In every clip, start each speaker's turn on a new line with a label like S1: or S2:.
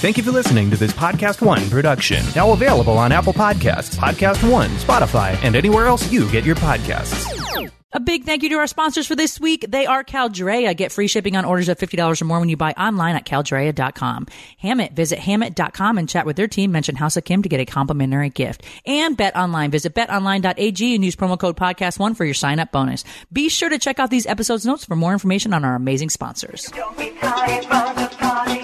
S1: Thank you for listening to this Podcast One production. Now available on Apple Podcasts, Podcast One, Spotify, and anywhere else you get your podcasts.
S2: A big thank you to our sponsors for this week. They are Caldrea. Get free shipping on orders of $50 or more when you buy online at caldrea.com. Hammitt. Visit hammitt.com and chat with their team. Mention House of Kim to get a complimentary gift. And Bet Online. Visit betonline.ag and use promo code podcast1 for your sign up bonus. Be sure to check out these episodes notes for more information on our amazing sponsors.
S3: Don't be tired for the party, party.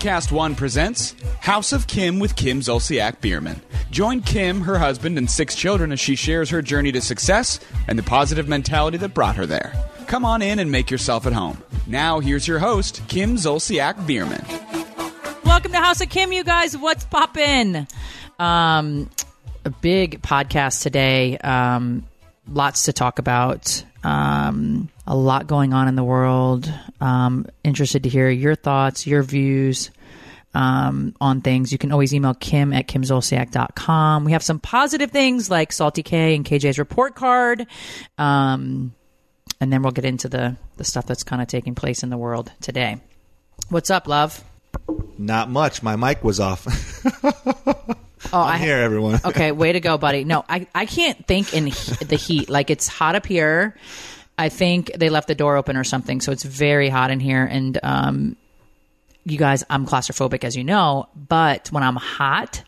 S4: Podcast One presents House of Kim with Kim Zolciak Biermann. Join Kim, her husband, and six children as she shares her journey to success and the positive mentality that brought her there. Come on in and make yourself at home. Now, here's your host, Kim Zolciak Biermann.
S2: Welcome to House of Kim, you guys. What's poppin'? Um, a big podcast today. Um, lots to talk about. Um, a lot going on in the world. Um, interested to hear your thoughts, your views um, on things. You can always email Kim at kimzolciak.com. We have some positive things like Salty K and KJ's report card. Um, and then we'll get into the, the stuff that's kind of taking place in the world today. What's up, love?
S5: Not much. My mic was off.
S2: Oh, I
S5: I'm here, everyone.
S2: okay, way to go, buddy. No, I, I can't think in he- the heat. Like it's hot up here. I think they left the door open or something, so it's very hot in here. And um, you guys, I'm claustrophobic, as you know. But when I'm hot,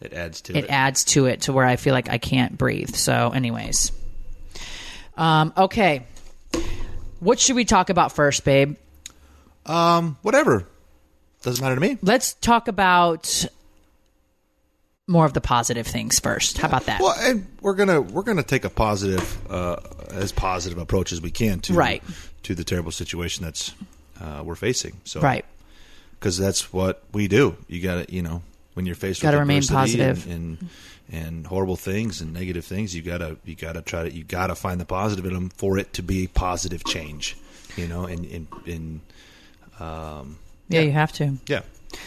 S5: It adds to
S2: it
S5: it.
S2: adds to it to where I feel like I can't breathe. So, anyways, um, okay. What should we talk about first, babe?
S5: Um, whatever. Doesn't matter to me.
S2: Let's talk about more of the positive things first. How about that?
S5: Well, and we're gonna we're gonna take a positive, uh, as positive approach as we can to
S2: Right.
S5: to the terrible situation that's uh, we're facing. So
S2: right.
S5: because that's what we do. You got to you know when you're faced
S2: Gotta
S5: with
S2: remain positive.
S5: and, and and horrible things and negative things. You gotta you gotta try to you gotta find the positive in them for it to be positive change. You know, and in in um,
S2: Yeah, you have to.
S5: yeah.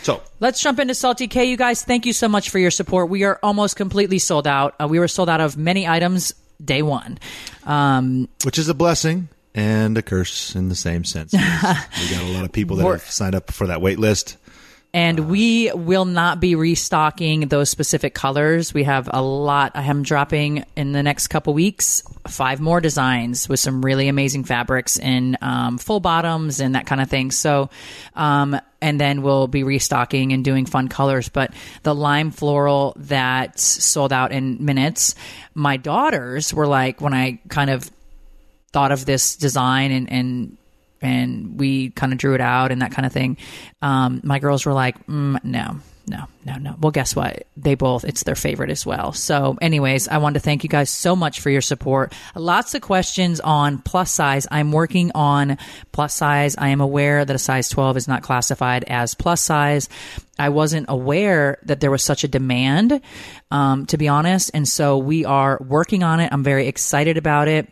S5: So
S2: Let's jump into Salty K. You guys, thank you so much for your support. We are almost completely sold out. Uh, we were sold out of many items day one. Um,
S5: which is a blessing and a curse in the same sense. we got a lot of people that have signed up for that wait list.
S2: And we will not be restocking those specific colors. We have a lot. I am dropping in the next couple weeks five more designs with some really amazing fabrics and um, full bottoms and that kind of thing. So, um, and then we'll be restocking and doing fun colors. But the lime floral that sold out in minutes, my daughters were like, when I kind of thought of this design and and and we kind of drew it out and that kind of thing. Um, my girls were like, mm, no, no, no, no. Well, guess what? They both, it's their favorite as well. So, anyways, I wanted to thank you guys so much for your support. Lots of questions on plus size. I'm working on plus size. I am aware that a size 12 is not classified as plus size. I wasn't aware that there was such a demand, um, to be honest. And so we are working on it. I'm very excited about it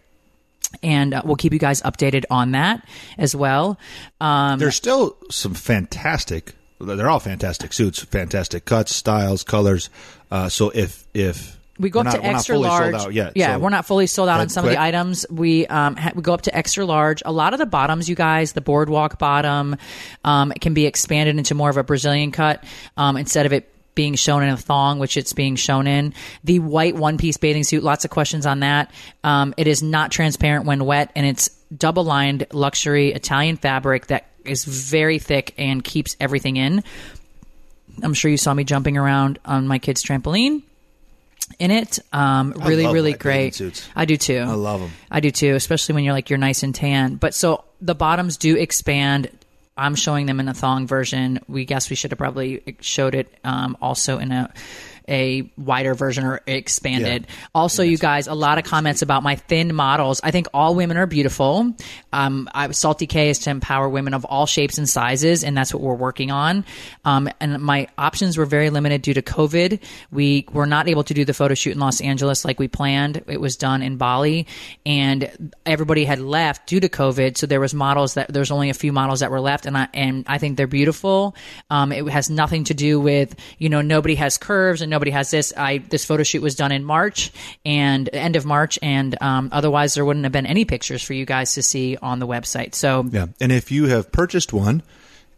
S2: and uh, we'll keep you guys updated on that as well. Um,
S5: There's still some fantastic. They're all fantastic suits, fantastic cuts, styles, colors. Uh, so if if
S2: we go up
S5: not-
S2: to extra large.
S5: yet,
S2: yeah,
S5: so-
S2: we're not fully sold out on
S5: Quick,
S2: some of the items. We um, ha- we go up to extra large. A lot of the bottoms, you guys, the boardwalk bottom, um, can be expanded into more of a Brazilian cut um, instead of it being shown in a thong, which it's being shown in. The white one piece bathing suit, lots of questions on that. Um, it is not transparent when wet, and it's double lined luxury Italian fabric that is very thick and keeps everything in. I'm sure you saw me jumping around on my kid's trampoline in it. Um, really, really great.
S5: suits.
S2: I do too.
S5: I love them.
S2: I do too, especially when you're like you're nice and tan. But so the bottoms do expand. I'm showing them in a thong version. We guess we should have probably showed it um, also in a a wider version or expanded.
S5: Yeah.
S2: Also, you guys, a lot of comments about my thin models. I think all women are beautiful. Um, I, Salty K is to empower women of all shapes and sizes, and that's what we're working on. Um, and my options were very limited due to COVID. We were not able to do the photo shoot in Los Angeles like we planned. It was done in Bali, and everybody had left due to COVID. So there was models that there's only a few models that were left, and I and I think they're beautiful. Um, it has nothing to do with you know nobody has curves and nobody has this. I this photo shoot was done in March and end of March, and um, otherwise there wouldn't have been any pictures for you guys to see on the website. So
S5: Yeah, and if you have purchased one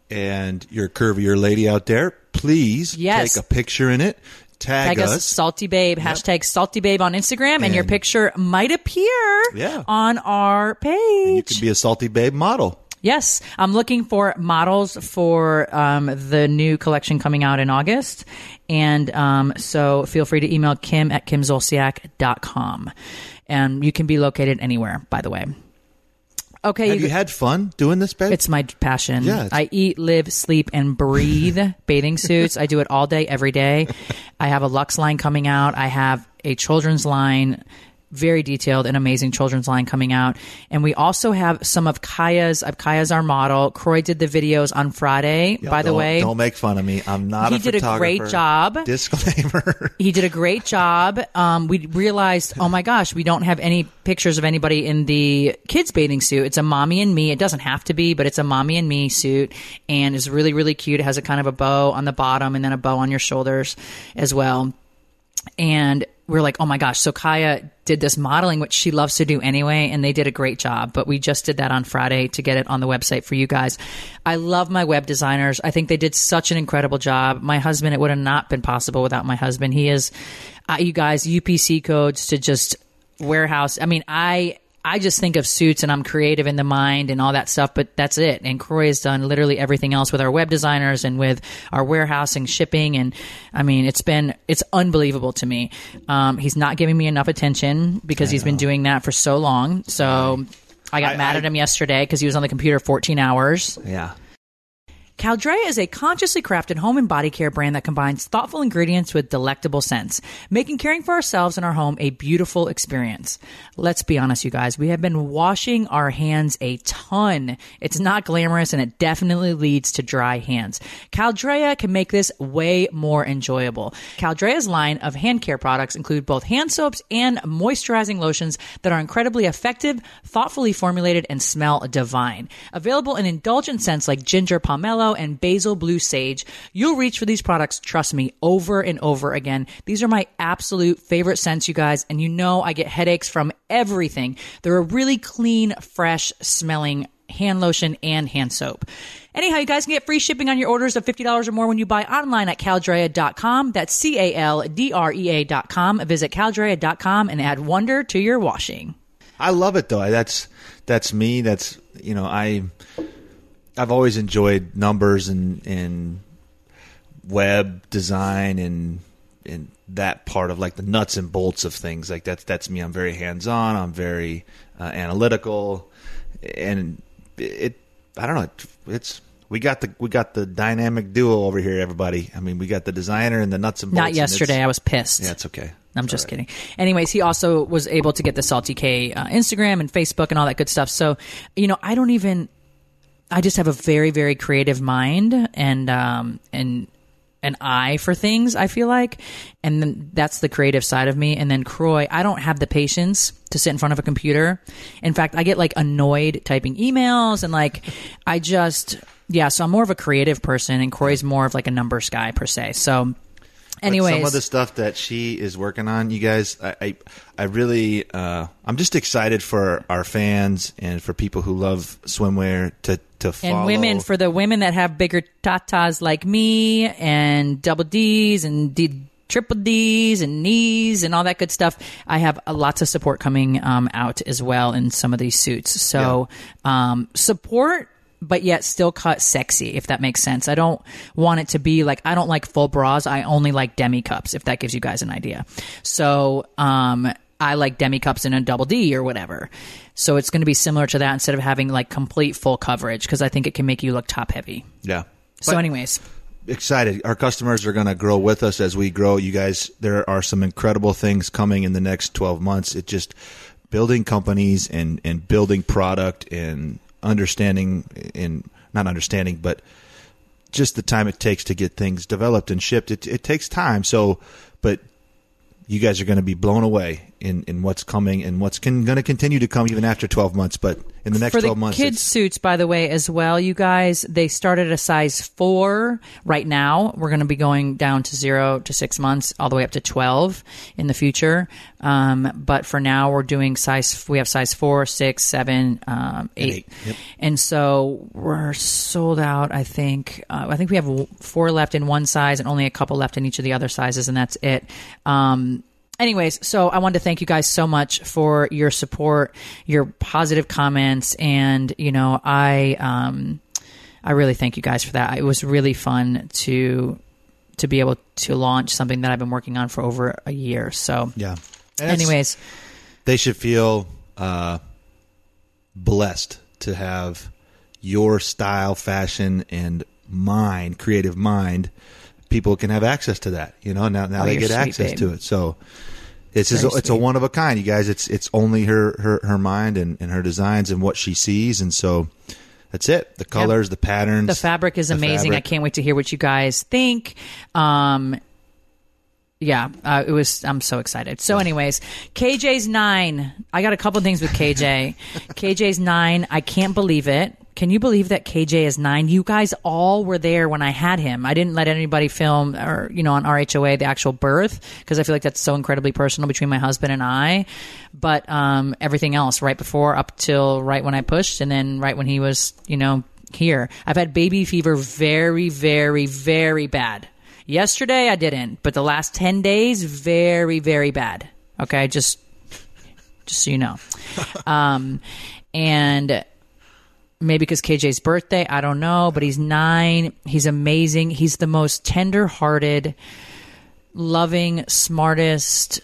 S5: and you're a curvier lady out there, please
S2: Yes.
S5: take a picture in it, tag,
S2: tag us, salty babe hashtag salty babe on instagram and, your picture might appear
S5: Yeah.
S2: on our page
S5: you could be a salty babe model.
S2: Yes i'm looking for models for um, the new collection coming out in august and um, so feel free to email kim at kimzolciak.com and you can be located anywhere by the way okay
S5: Have you had fun doing this, babe?
S2: It's my passion.
S5: Yeah,
S2: I eat, live, sleep, and breathe bathing suits. I do it all day, every day. I have a Lux line coming out. I have a children's line, very detailed and amazing children's line coming out. And we also have some of Kaia's. Uh, Kaia's our model. Kroy did the videos on Friday, by the way.
S5: don't make fun of me. I'm not.
S2: He
S5: a
S2: did a great job.
S5: Disclaimer.
S2: He did a great job. Um, we realized, oh my gosh, we don't have any pictures of anybody in the kids' bathing suit. It's a mommy and me. It doesn't have to be, but it's a mommy and me suit, and it's really, really cute. It has a kind of a bow on the bottom and then a bow on your shoulders as well. And we're like, oh my gosh. So Kaia did this modeling, which she loves to do anyway, and they did a great job. But we just did that on Friday to get it on the website for you guys. I love my web designers. I think they did such an incredible job. My husband, it would have not been possible without my husband. He is, uh, you guys, UPC codes to just warehouse. I mean, I. I just think of suits and I'm creative in the mind and all that stuff, but that's it. And Kroy has done literally everything else with our web designers and with our warehousing, shipping, and I mean, it's been it's unbelievable to me. Um, he's not giving me enough attention because he's been doing that for so long. So I got
S5: I-
S2: mad
S5: I-
S2: at him yesterday because he was on the computer 14 hours.
S5: yeah.
S2: Caldrea is a consciously crafted home and body care brand that combines thoughtful ingredients with delectable scents, making caring for ourselves and our home a beautiful experience. Let's be honest, you guys, we have been washing our hands a ton. It's not glamorous and it definitely leads to dry hands. Caldrea can make this way more enjoyable. Caldrea's line of hand care products include both hand soaps and moisturizing lotions that are incredibly effective, thoughtfully formulated, and smell divine. Available in indulgent scents like ginger pomelo and basil blue sage, you'll reach for these products, trust me, over and over again. These are my absolute favorite scents, you guys, and you know I get headaches from everything. They're a really clean, fresh smelling hand lotion and hand soap. Anyhow, you guys can get free shipping on your orders of $50 or more when you buy online at caldrea.com. That's C A L D R E A.com. Visit caldrea.com and add wonder to your washing.
S5: I love it though. That's that's me. That's you know I I've always enjoyed numbers and and web design and and that part of like the nuts and bolts of things. Like that's that's me. I'm very hands on. I'm very uh, analytical, and it. I don't know. It's we got the we got the dynamic duo over here. Everybody. I mean, we got the designer and the nuts and bolts.
S2: Not yesterday. I was pissed.
S5: Yeah, it's okay.
S2: I'm
S5: It's
S2: just
S5: right.
S2: kidding. Anyways, he also was able to get the Salty K uh, Instagram and Facebook and all that good stuff. So, you know, I don't even. I just have a very, very creative mind and um and an eye for things. I feel like, and then that's the creative side of me. And then Kroy, I don't have the patience to sit in front of a computer. In fact, I get like annoyed typing emails and like I just yeah. So I'm more of a creative person, and Kroy's more of like a numbers guy per se. So.
S5: But
S2: Anyways,
S5: some of the stuff that she is working on, you guys, I, I, I really, uh, I'm just excited for our fans and for people who love swimwear to to follow.
S2: and women for the women that have bigger tatas like me and double D's and D, triple D's and knees and all that good stuff. I have a lots of support coming um, out as well in some of these suits. So um, support. But yet still cut sexy, if that makes sense. I don't want it to be like I don't like full bras. I only like demi cups, if that gives you guys an idea. So um, I like demi cups in a double D or whatever. So it's going to be similar to that instead of having like complete full coverage because I think it can make you look top heavy.
S5: yeah.
S2: So,
S5: But
S2: anyways,
S6: excited. Our customers are going to grow with us as we grow. You guys, there are some incredible things coming in the next 12 months. It just building companies and, and building product and understanding and not understanding, but just the time it takes to get things developed and shipped. It, it takes time. So, but you guys are going to be blown away in, in what's coming and what's going to continue to come even after 12 months. But in the next
S2: For
S6: 12
S2: the
S6: months,
S2: kids suits, by the way, as well, you guys, they started at a size four. Right now, we're going to be going down to zero to six months, all the way up to 12 in the future. Um, but for now, we're doing size, we have size four, six, seven, um, eight.
S6: eight, yep.
S2: And so we're sold out, I think. Uh, I think we have four left in one size and only a couple left in each of the other sizes, and that's it. Um, anyways, so I wanted to thank you guys so much for your support, your positive comments, and you know, I um, I really thank you guys for that. It was really fun to to be able to launch something that I've been working on for over a year. So,
S6: yeah. And
S2: anyways,
S6: they should feel uh, blessed to have your style, fashion, and mind, creative mind. People can have access to that. You know, now now
S2: Oh,
S6: they get
S2: sweet,
S6: access
S2: babe.
S6: to it. So it's just, it's a one of a kind, you guys. It's it's only her her, her mind and, and her designs and what she sees, and so that's it. The colors, the patterns,
S2: the fabric is
S6: the
S2: amazing. I can't wait to hear what you guys think. Um, yeah, uh, it was. I'm so excited. So, anyways, KJ's nine. I got a couple things with KJ. KJ's nine. I can't believe it. Can you believe that KJ is nine? You guys all were there when I had him. I didn't let anybody film or you know on RHOA the actual birth because I feel like that's so incredibly personal between my husband and I. But um, everything else, right before, up till right when I pushed, and then right when he was, you know, here. I've had baby fever very, very, very bad. Yesterday I didn't, but the last 10 days, very, very bad. Okay, just just so you know. Um, and maybe because KJ's birthday, I don't know, but he's nine. He's amazing. He's the most tender hearted, loving, smartest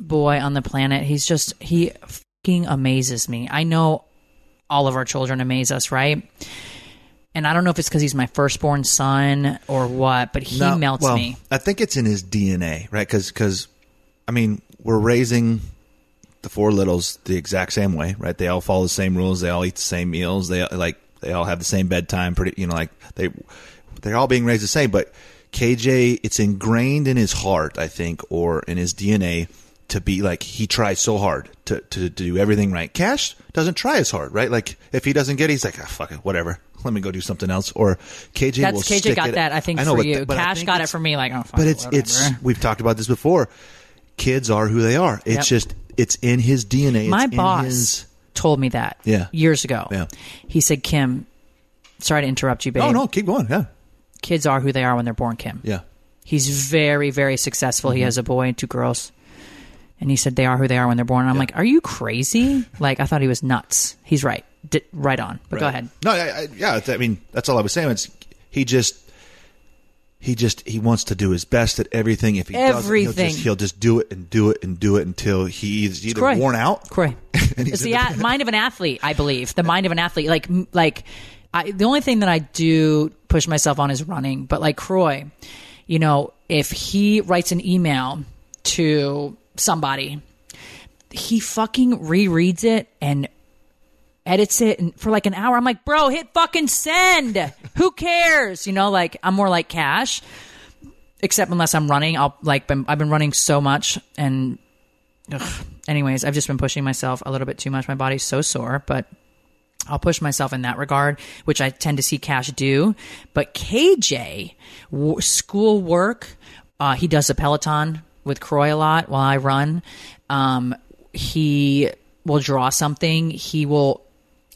S2: boy on the planet. He's just, he fucking amazes me. I know all of our children amaze us, right? And I don't know if it's because he's my firstborn son or what, but he
S6: No,
S2: melts
S6: well,
S2: me.
S6: I think it's in his DNA, right? Because, because I mean, we're raising the four littles the exact same way, right? They all follow the same rules. They all eat the same meals. They like they all have the same bedtime. Pretty, you know, like they they're all being raised the same. But KJ, it's ingrained in his heart, I think, or in his DNA to be like he tries so hard to, to, to do everything right. Kash doesn't try as hard, right? Like if he doesn't get it, he's like, ah, fuck it, whatever. Let me go do something else. Or KJ
S2: That's
S6: will
S2: KJ
S6: stick
S2: got
S6: it-
S2: that, I think, I
S6: know,
S2: for
S6: but-
S2: you.
S6: but Kash
S2: got it for me, like, oh, fuck
S6: but
S2: it,
S6: it's it's we've talked about this before. Kids are who they are. It's
S2: Yep.
S6: just it's in his DNA.
S2: My
S6: it's in
S2: boss
S6: his-
S2: told me that
S6: Yeah.
S2: years ago.
S6: Yeah.
S2: He said, Kim, sorry to interrupt you, babe.
S6: Oh no, keep going. Yeah,
S2: Kids are who they are when they're born, Kim.
S6: yeah.
S2: He's very, very successful.
S6: Mm-hmm.
S2: He has a boy and two girls. And he said they are who they are when they're born. I'm like, are you crazy? Like, I thought he was nuts. He's right. D- right on. But go ahead.
S6: No, I, I, yeah. I mean, that's all I was saying. It's he just. He just he wants to do his best at everything. If he doesn't, he'll
S2: Everything.
S6: just, he'll just do it and do it and do it until he's either
S2: Kroy.
S6: worn out. Kroy.
S2: It's the
S6: the-
S2: a- mind of an athlete, I believe. The mind of an athlete. Like, like I, the only thing that I do push myself on is running. But like Kroy, you know, if he writes an email to somebody, he fucking rereads it and edits it and for like an hour. I'm like, bro, hit fucking send. Who cares? You know, like I'm more like Kash. Except unless I'm running, I'll like been, I've been running so much and ugh. anyways, I've just been pushing myself a little bit too much. My body's so sore, but I'll push myself in that regard, which I tend to see Kash do. But KJ, w- school work, uh, he does a Peloton with Kroy a lot while I run. Um, he will draw something. He will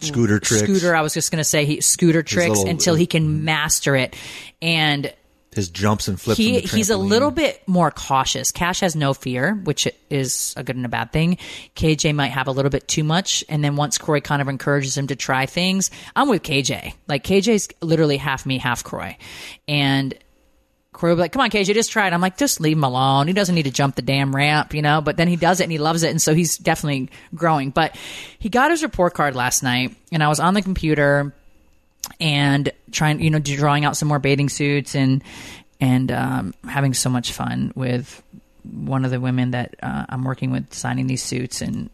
S6: Scooter tricks.
S2: scooter. I was just going to say he scooter tricks
S6: little-
S2: until uh, he can mm. master it. And
S6: His jumps and flips.
S2: he he's a little bit more cautious. Kash has no fear, which is a good and a bad thing. KJ might have a little bit too much, and then once Kroy kind of encourages him to try things, I'm with KJ. Like KJ's literally half me, half Kroy, and. Be like, come on, KJ, just try it. I'm like, just leave him alone. He doesn't need to jump the damn ramp, you know? But then he does it and he loves it. And so he's definitely growing. But he got his report card last night and I was on the computer and trying, you know, drawing out some more bathing suits and and um, having so much fun with one of the women that uh, I'm working with signing these suits and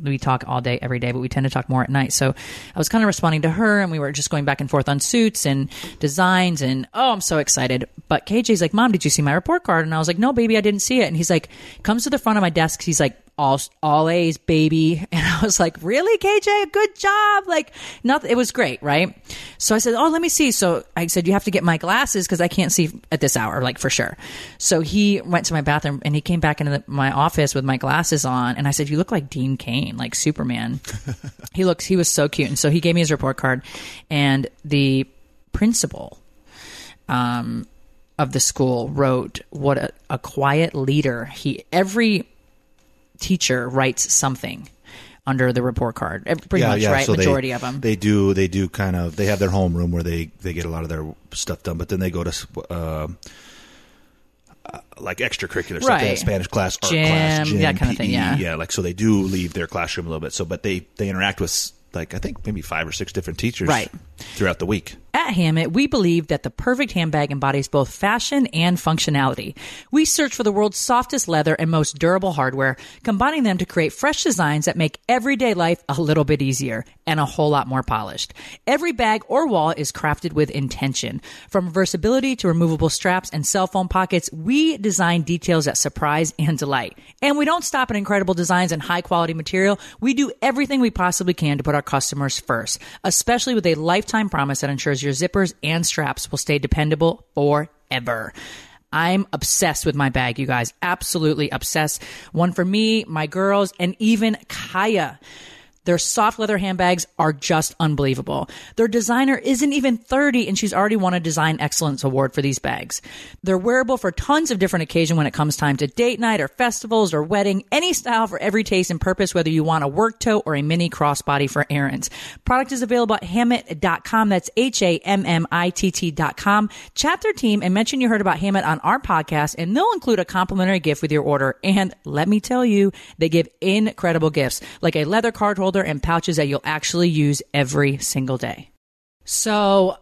S2: we talk all day every day but we tend to talk more at night. So i was kind of responding to her and we were just going back and forth on suits and designs and oh i'm so excited. But kj's like mom did you see my report card? And i was like no baby i didn't see it. And he's like comes to the front of my desk. He's like all all A's, baby. And I was like, really, KJ? Good job. Like, nothing. It was great, right? So I said, oh, let me see. So I said, you have to get my glasses because I can't see at this hour, like for sure. So he went to my bathroom and he came back into the, my office with my glasses on, and I said, you look like Dean Cain, like Superman. he looks. He was so cute, and so he gave me his report card, and the principal. Um, of the school wrote what a, a quiet leader he every teacher writes something under the report card. Pretty much, right?
S5: so they-
S2: Majority of them.
S5: They do. They do kind of. They have their homeroom where they they get a lot of their stuff done, but then they go to. Uh, uh, like extracurricular stuff, they
S2: Right.
S5: Spanish class, art
S2: Gym,
S5: class, gym,
S2: that kind of thing, yeah.
S5: yeah. Like so, they do leave their classroom a little bit. So, but they they interact with like I think maybe five or six different teachers,
S2: Right.
S5: Throughout the week.
S2: At Hammitt, we believe that the perfect handbag embodies both fashion and functionality. We search for the world's softest leather and most durable hardware, combining them to create fresh designs that make everyday life a little bit easier and a whole lot more polished. Every bag or wall is crafted with intention. From versatility to removable straps and cell phone pockets, we design details that surprise and delight. And we don't stop at incredible designs and high quality material. We do everything we possibly can to put our customers first, especially with a lifetime promise that ensures your zippers and straps will stay dependable forever. I'm obsessed with my bag, you guys. Absolutely obsessed. One for me, my girls, and even Kaia. Their soft leather handbags are just unbelievable. Their designer isn't even 30 and she's already won a design excellence award for these bags. They're wearable for tons of different occasions when it comes time to date night or festivals or wedding, any style for every taste and purpose, whether you want a work tote or a mini crossbody for errands. Product is available at hammitt.com. That's H-A-M-M-I-T-T dot com. Chat their team and mention you heard about Hammitt on our podcast and they'll include a complimentary gift with your order. And let me tell you, they give incredible gifts like a leather card holder and pouches that you'll actually use every single day. So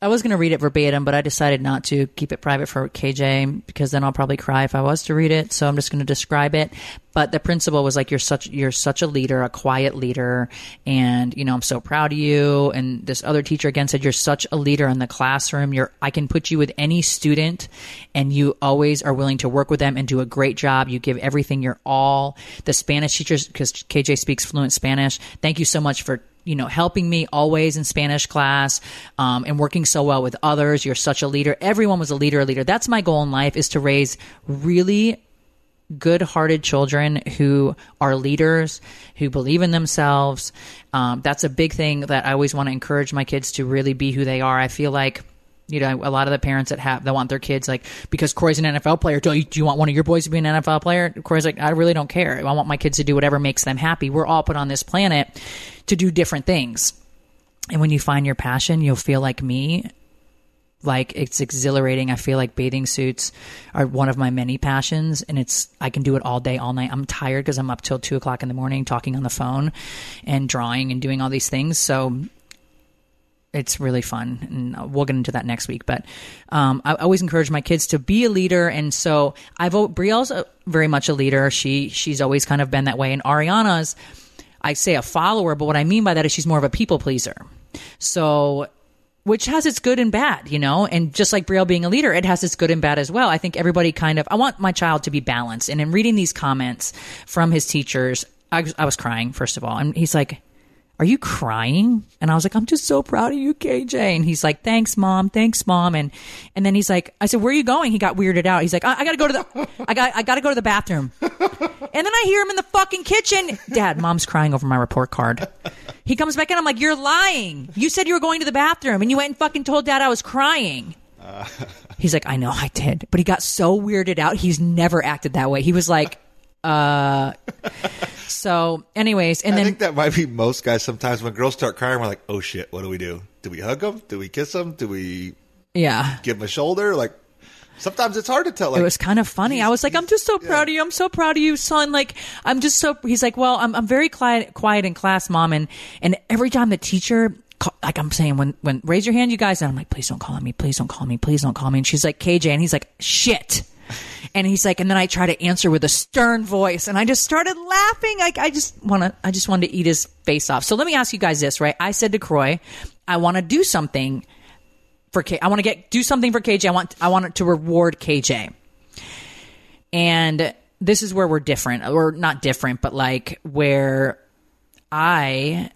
S2: I was going to read it verbatim, but I decided not to keep it private for KJ because then I'll probably cry if I was to read it. So I'm just going to describe it. But the principal was like, "You're such you're such a leader, a quiet leader, and you know I'm so proud of you." And this other teacher again said, "You're such a leader in the classroom. You're I can put you with any student, and you always are willing to work with them and do a great job. You give everything your all." The Spanish teachers, because KJ speaks fluent Spanish, thank you so much for you know, helping me always in Spanish class um, and working so well with others. You're such a leader. Everyone was a leader, a leader. That's my goal in life is to raise really good hearted children who are leaders, who believe in themselves. Um, that's a big thing that I always want to encourage my kids to really be who they are. I feel like you know, a lot of the parents that have that want their kids like because Kroy's an NFL player. Do you, do you want one of your boys to be an NFL player? Kroy's like, I really don't care. I want my kids to do whatever makes them happy. We're all put on this planet to do different things, and when you find your passion, you'll feel like me. Like it's exhilarating. I feel like bathing suits are one of my many passions, and it's I can do it all day, all night. I'm tired because I'm up till two o'clock in the morning talking on the phone, and drawing and doing all these things. So it's really fun and we'll get into that next week but um, I, always encourage my kids to be a leader and so i've brielle's very much a leader she she's always kind of been that way and ariana's i say a follower but what i mean by that is she's more of a people pleaser so which has its good and bad, you know, and just like Brielle being a leader, it has its good and bad as well. I think everybody kind of, I want my child to be balanced. And in reading these comments from his teachers, I was crying, first of all. And he's like, are you crying? And I was like, I'm just so proud of you, KJ. And he's like, thanks, mom. Thanks, mom. And, and then he's like, I said, where are you going? He got weirded out. He's like, I, I gotta go to the, I got, I gotta go to the bathroom. And then I hear him in the fucking kitchen. Dad, mom's crying over my report card. He comes back in. I'm like, you're lying. You said you were going to the bathroom and you went and fucking told dad I was crying. He's like, I know I did. But he got so weirded out. He's never acted that way. He was like, uh, so anyways, and
S6: I
S2: then
S6: think that might be most guys. Sometimes when girls start crying, we're like, "Oh shit, what do we do? Do we hug them? Do we kiss them? Do we
S2: yeah.
S6: give them a shoulder?" Like, sometimes it's hard to tell. Like,
S2: it was kind of funny. I was like, I'm just so proud of you. I'm so proud of you, son. Like, I'm just so. He's like, well, I'm I'm very quiet, quiet in class, mom, and and every time the teacher like I'm saying when when raise your hand, you guys, and I'm like, please don't call on me, please don't call me, please don't call me. And she's like, KJ, and he's like, shit. And he's like, and then I try to answer with a stern voice, and I just started laughing. Like I just want to, I just wanted to eat his face off. So let me ask you guys this, right? I said to Kroy, I want to do something for K. I want to get do something for KJ. I want I want to reward KJ. And this is where we're different, or not different, but like where I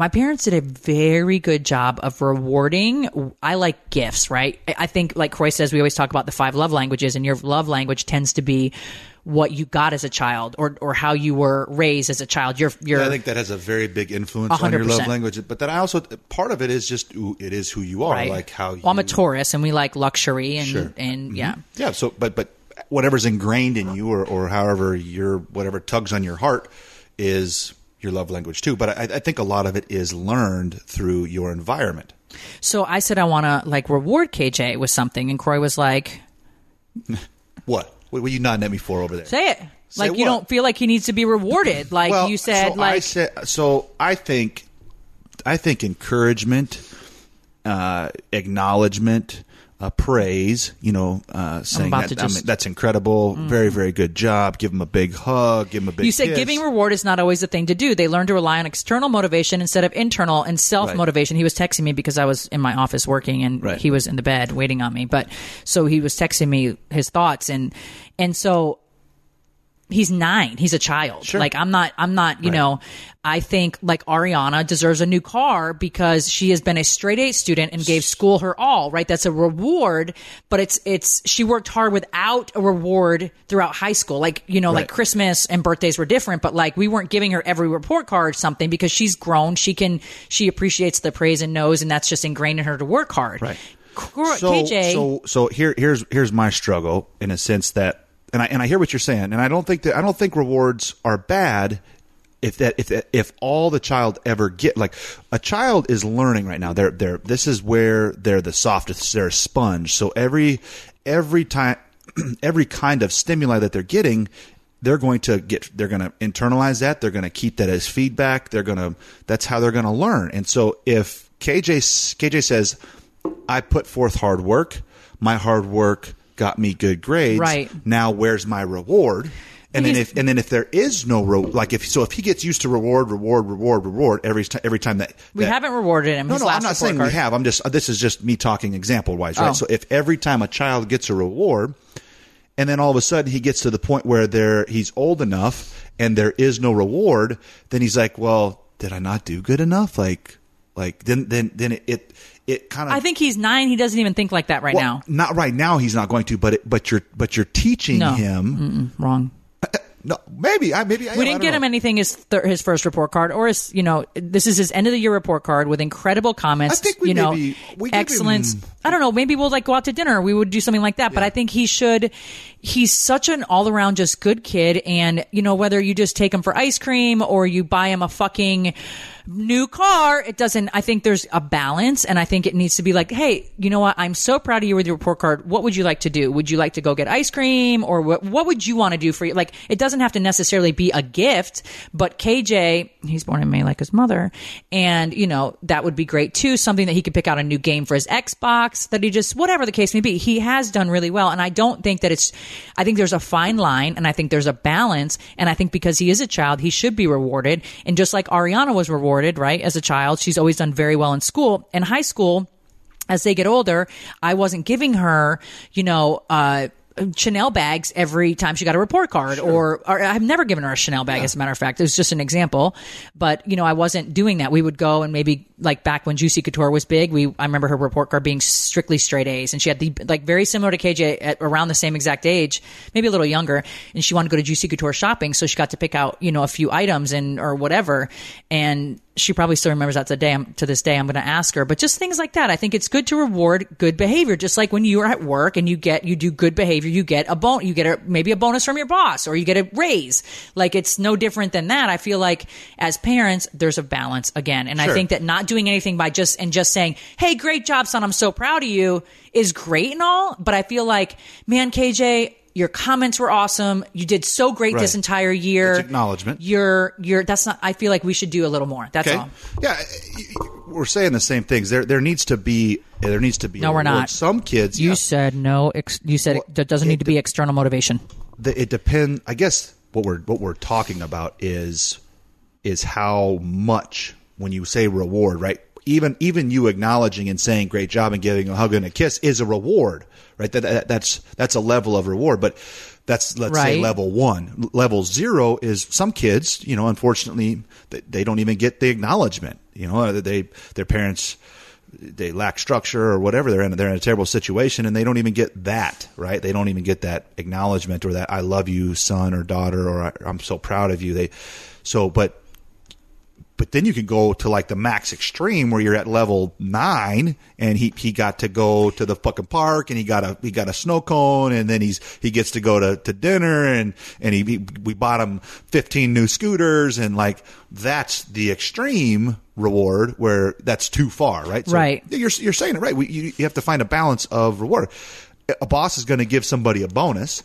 S2: my parents did a very good job of rewarding. I like gifts, right? I think, like Kroy says, we always talk about the five love languages, and your love language tends to be what you got as a child, or or how you were raised as a child. Your your
S6: Yeah, I think that has a very big influence on your love language. But then I also part of it is just who- it is who you are,
S2: right?
S6: like how you.
S2: Well, I'm a Taurus, and we like luxury, and
S6: Sure.
S2: and mm-hmm. yeah.
S6: Yeah. So, but but whatever's ingrained in you, or or however your whatever tugs on your heart is your love language too. But I, I think a lot of it is learned through your environment.
S2: So I said I want to like reward KJ with something, and Kroy was like,
S6: What? What were you nodding at me for over there?
S2: "Say it."
S6: Say
S2: like you don't feel like he needs to be rewarded. Like
S6: well,
S2: you said,
S6: so
S2: like
S6: I said, so I think, I think encouragement, uh, acknowledgement, uh, praise. You know, uh, saying that
S2: to
S6: I mean, that's incredible, very very good job. Give him a big hug. Give him a big.
S2: You said
S6: kiss.
S2: giving reward is not always the thing to do. They learn to rely on external motivation instead of internal and self motivation. He was texting me because I was in my office working and
S6: Right.
S2: he was in the bed waiting on me. But so he was texting me his thoughts and and so he's nine. He's a child.
S6: Sure.
S2: Like I'm not. I'm not. You
S6: Right.
S2: know. I think like Ariana deserves a new car because she has been a straight A student and gave school her all. Right. That's a reward, but it's it's she worked hard without a reward throughout high school. Like you know, like Christmas and birthdays were different, but like we weren't giving her every report card or something because she's grown. She can she appreciates the praise and knows, and that's just ingrained in her to work hard.
S6: Right.
S2: Cor-
S6: so,
S2: KJ.
S6: So so here here's here's my struggle in a sense that and I and I hear what you're saying and I don't think that I don't think rewards are bad if that if if all the child ever get like a child is learning right now. They're they're this is where they're the softest they're a sponge. So every every time every kind of stimuli that they're getting they're going to get they're going to internalize that. They're going to keep that as feedback. They're going to that's how they're going to learn. And so if KJ KJ says I put forth hard work. My hard work got me good grades.
S2: Right.
S6: Now, where's my reward? And then if and then if there is no ro- like if so if he gets used to reward reward reward reward every time every time that,
S2: we haven't rewarded him.
S6: no no I'm not saying
S2: card.
S6: we have I'm just uh, this is just me talking example wise right
S2: Oh.
S6: so if every time a child gets a reward and then all of a sudden he gets to the point where there he's old enough and there is no reward then he's like well did I not do good enough like like then then then it it, it kind of
S2: I think he's nine. He doesn't even think like that right
S6: well,
S2: now.
S6: Not right now. He's not going to. But it, but you're but you're teaching
S2: No.
S6: him.
S2: Wrong.
S6: Uh, uh, no, maybe I maybe I,
S2: We
S6: I
S2: didn't
S6: don't
S2: get
S6: know.
S2: him anything his th- his first report card or his you know this is his end of the year report card with incredible comments.
S6: I think we
S2: you know
S6: maybe- we
S2: excellence.
S6: him-
S2: I don't know. Maybe we'll like go out to dinner. We would do something like that. But I think he should. He's such an all around just good kid, and you know whether you just take him for ice cream or you buy him a fucking new car, it doesn't. I think there's a balance, and I think it needs to be like, hey, you know what? I'm so proud of you with your report card. What would you like to do? Would you like to go get ice cream, or what? What would you want to do for you? Like, it doesn't have to necessarily be a gift, but KJ, he's born in May like his mother, and you know that would be great too. Something that he could pick out a new game for his Xbox that he just whatever the case may be. He has done really well, and I don't think that it's. I think there's a fine line, and I think there's a balance, and I think because he is a child, he should be rewarded, and just like Ariana was rewarded, right, as a child, she's always done very well in school. In high school, as they get older, I wasn't giving her, you know, uh, Chanel bags every time she got a report card, or, or I've never given her a Chanel bag. As a matter of fact, it was just an example. But you know, I wasn't doing that. We would go and maybe like back when Juicy Couture was big. We I remember her report card being strictly straight A's, and she had the like very similar to KJ at around the same exact age, maybe a little younger. And she wanted to go to Juicy Couture shopping, so she got to pick out you know a few items and or whatever. And she probably still remembers that today. I'm, to this day, I'm going to ask her. But just things like that, I think it's good to reward good behavior. Just like when you are at work and you get you do good behavior, you get a bon, you get a, maybe a bonus from your boss, or you get a raise. Like it's no different than that. I feel like as parents, there's a balance again, and I think that not doing anything by just and just saying, "Hey, great job, son, I'm so proud of you," is great and all. But I feel like, man, KJ. Your comments were awesome. You did so great this entire year.
S6: It's acknowledgement.
S2: You're, you're. That's not. I feel like we should do a little more. That's
S6: Okay.
S2: all.
S6: Yeah. we're saying the same things. There there needs to be there needs to be.
S2: No, we're not.
S6: Some kids.
S2: You
S6: yeah,
S2: said no. Ex- you said
S6: Well,
S2: it doesn't
S6: it
S2: need to be
S6: de-
S2: external motivation.
S6: the, it depend. I guess what we're what we're talking about is is how much when you say reward, right? Even even you acknowledging and saying great job and giving a hug and a kiss is a reward, right? That, that that's that's a level of reward, but that's let's say level one. Level zero is some kids, you know, unfortunately, they, they don't even get the acknowledgement. You know, uh, they their parents they lack structure or whatever they're in they're in a terrible situation and they don't even get that right they don't even get that acknowledgement or that i love you son or daughter or i'm so proud of you they so but but then you can go to like the max extreme where you're at level nine and he, he got to go to the fucking park and he got a he got a snow cone and then he's he gets to go to, to dinner and and he, he we bought him 15 new scooters and like that's the extreme reward where that's too far right?
S2: Right.
S6: you're you're saying it right. We, you, you have to find a balance of reward. A boss is going to give somebody a bonus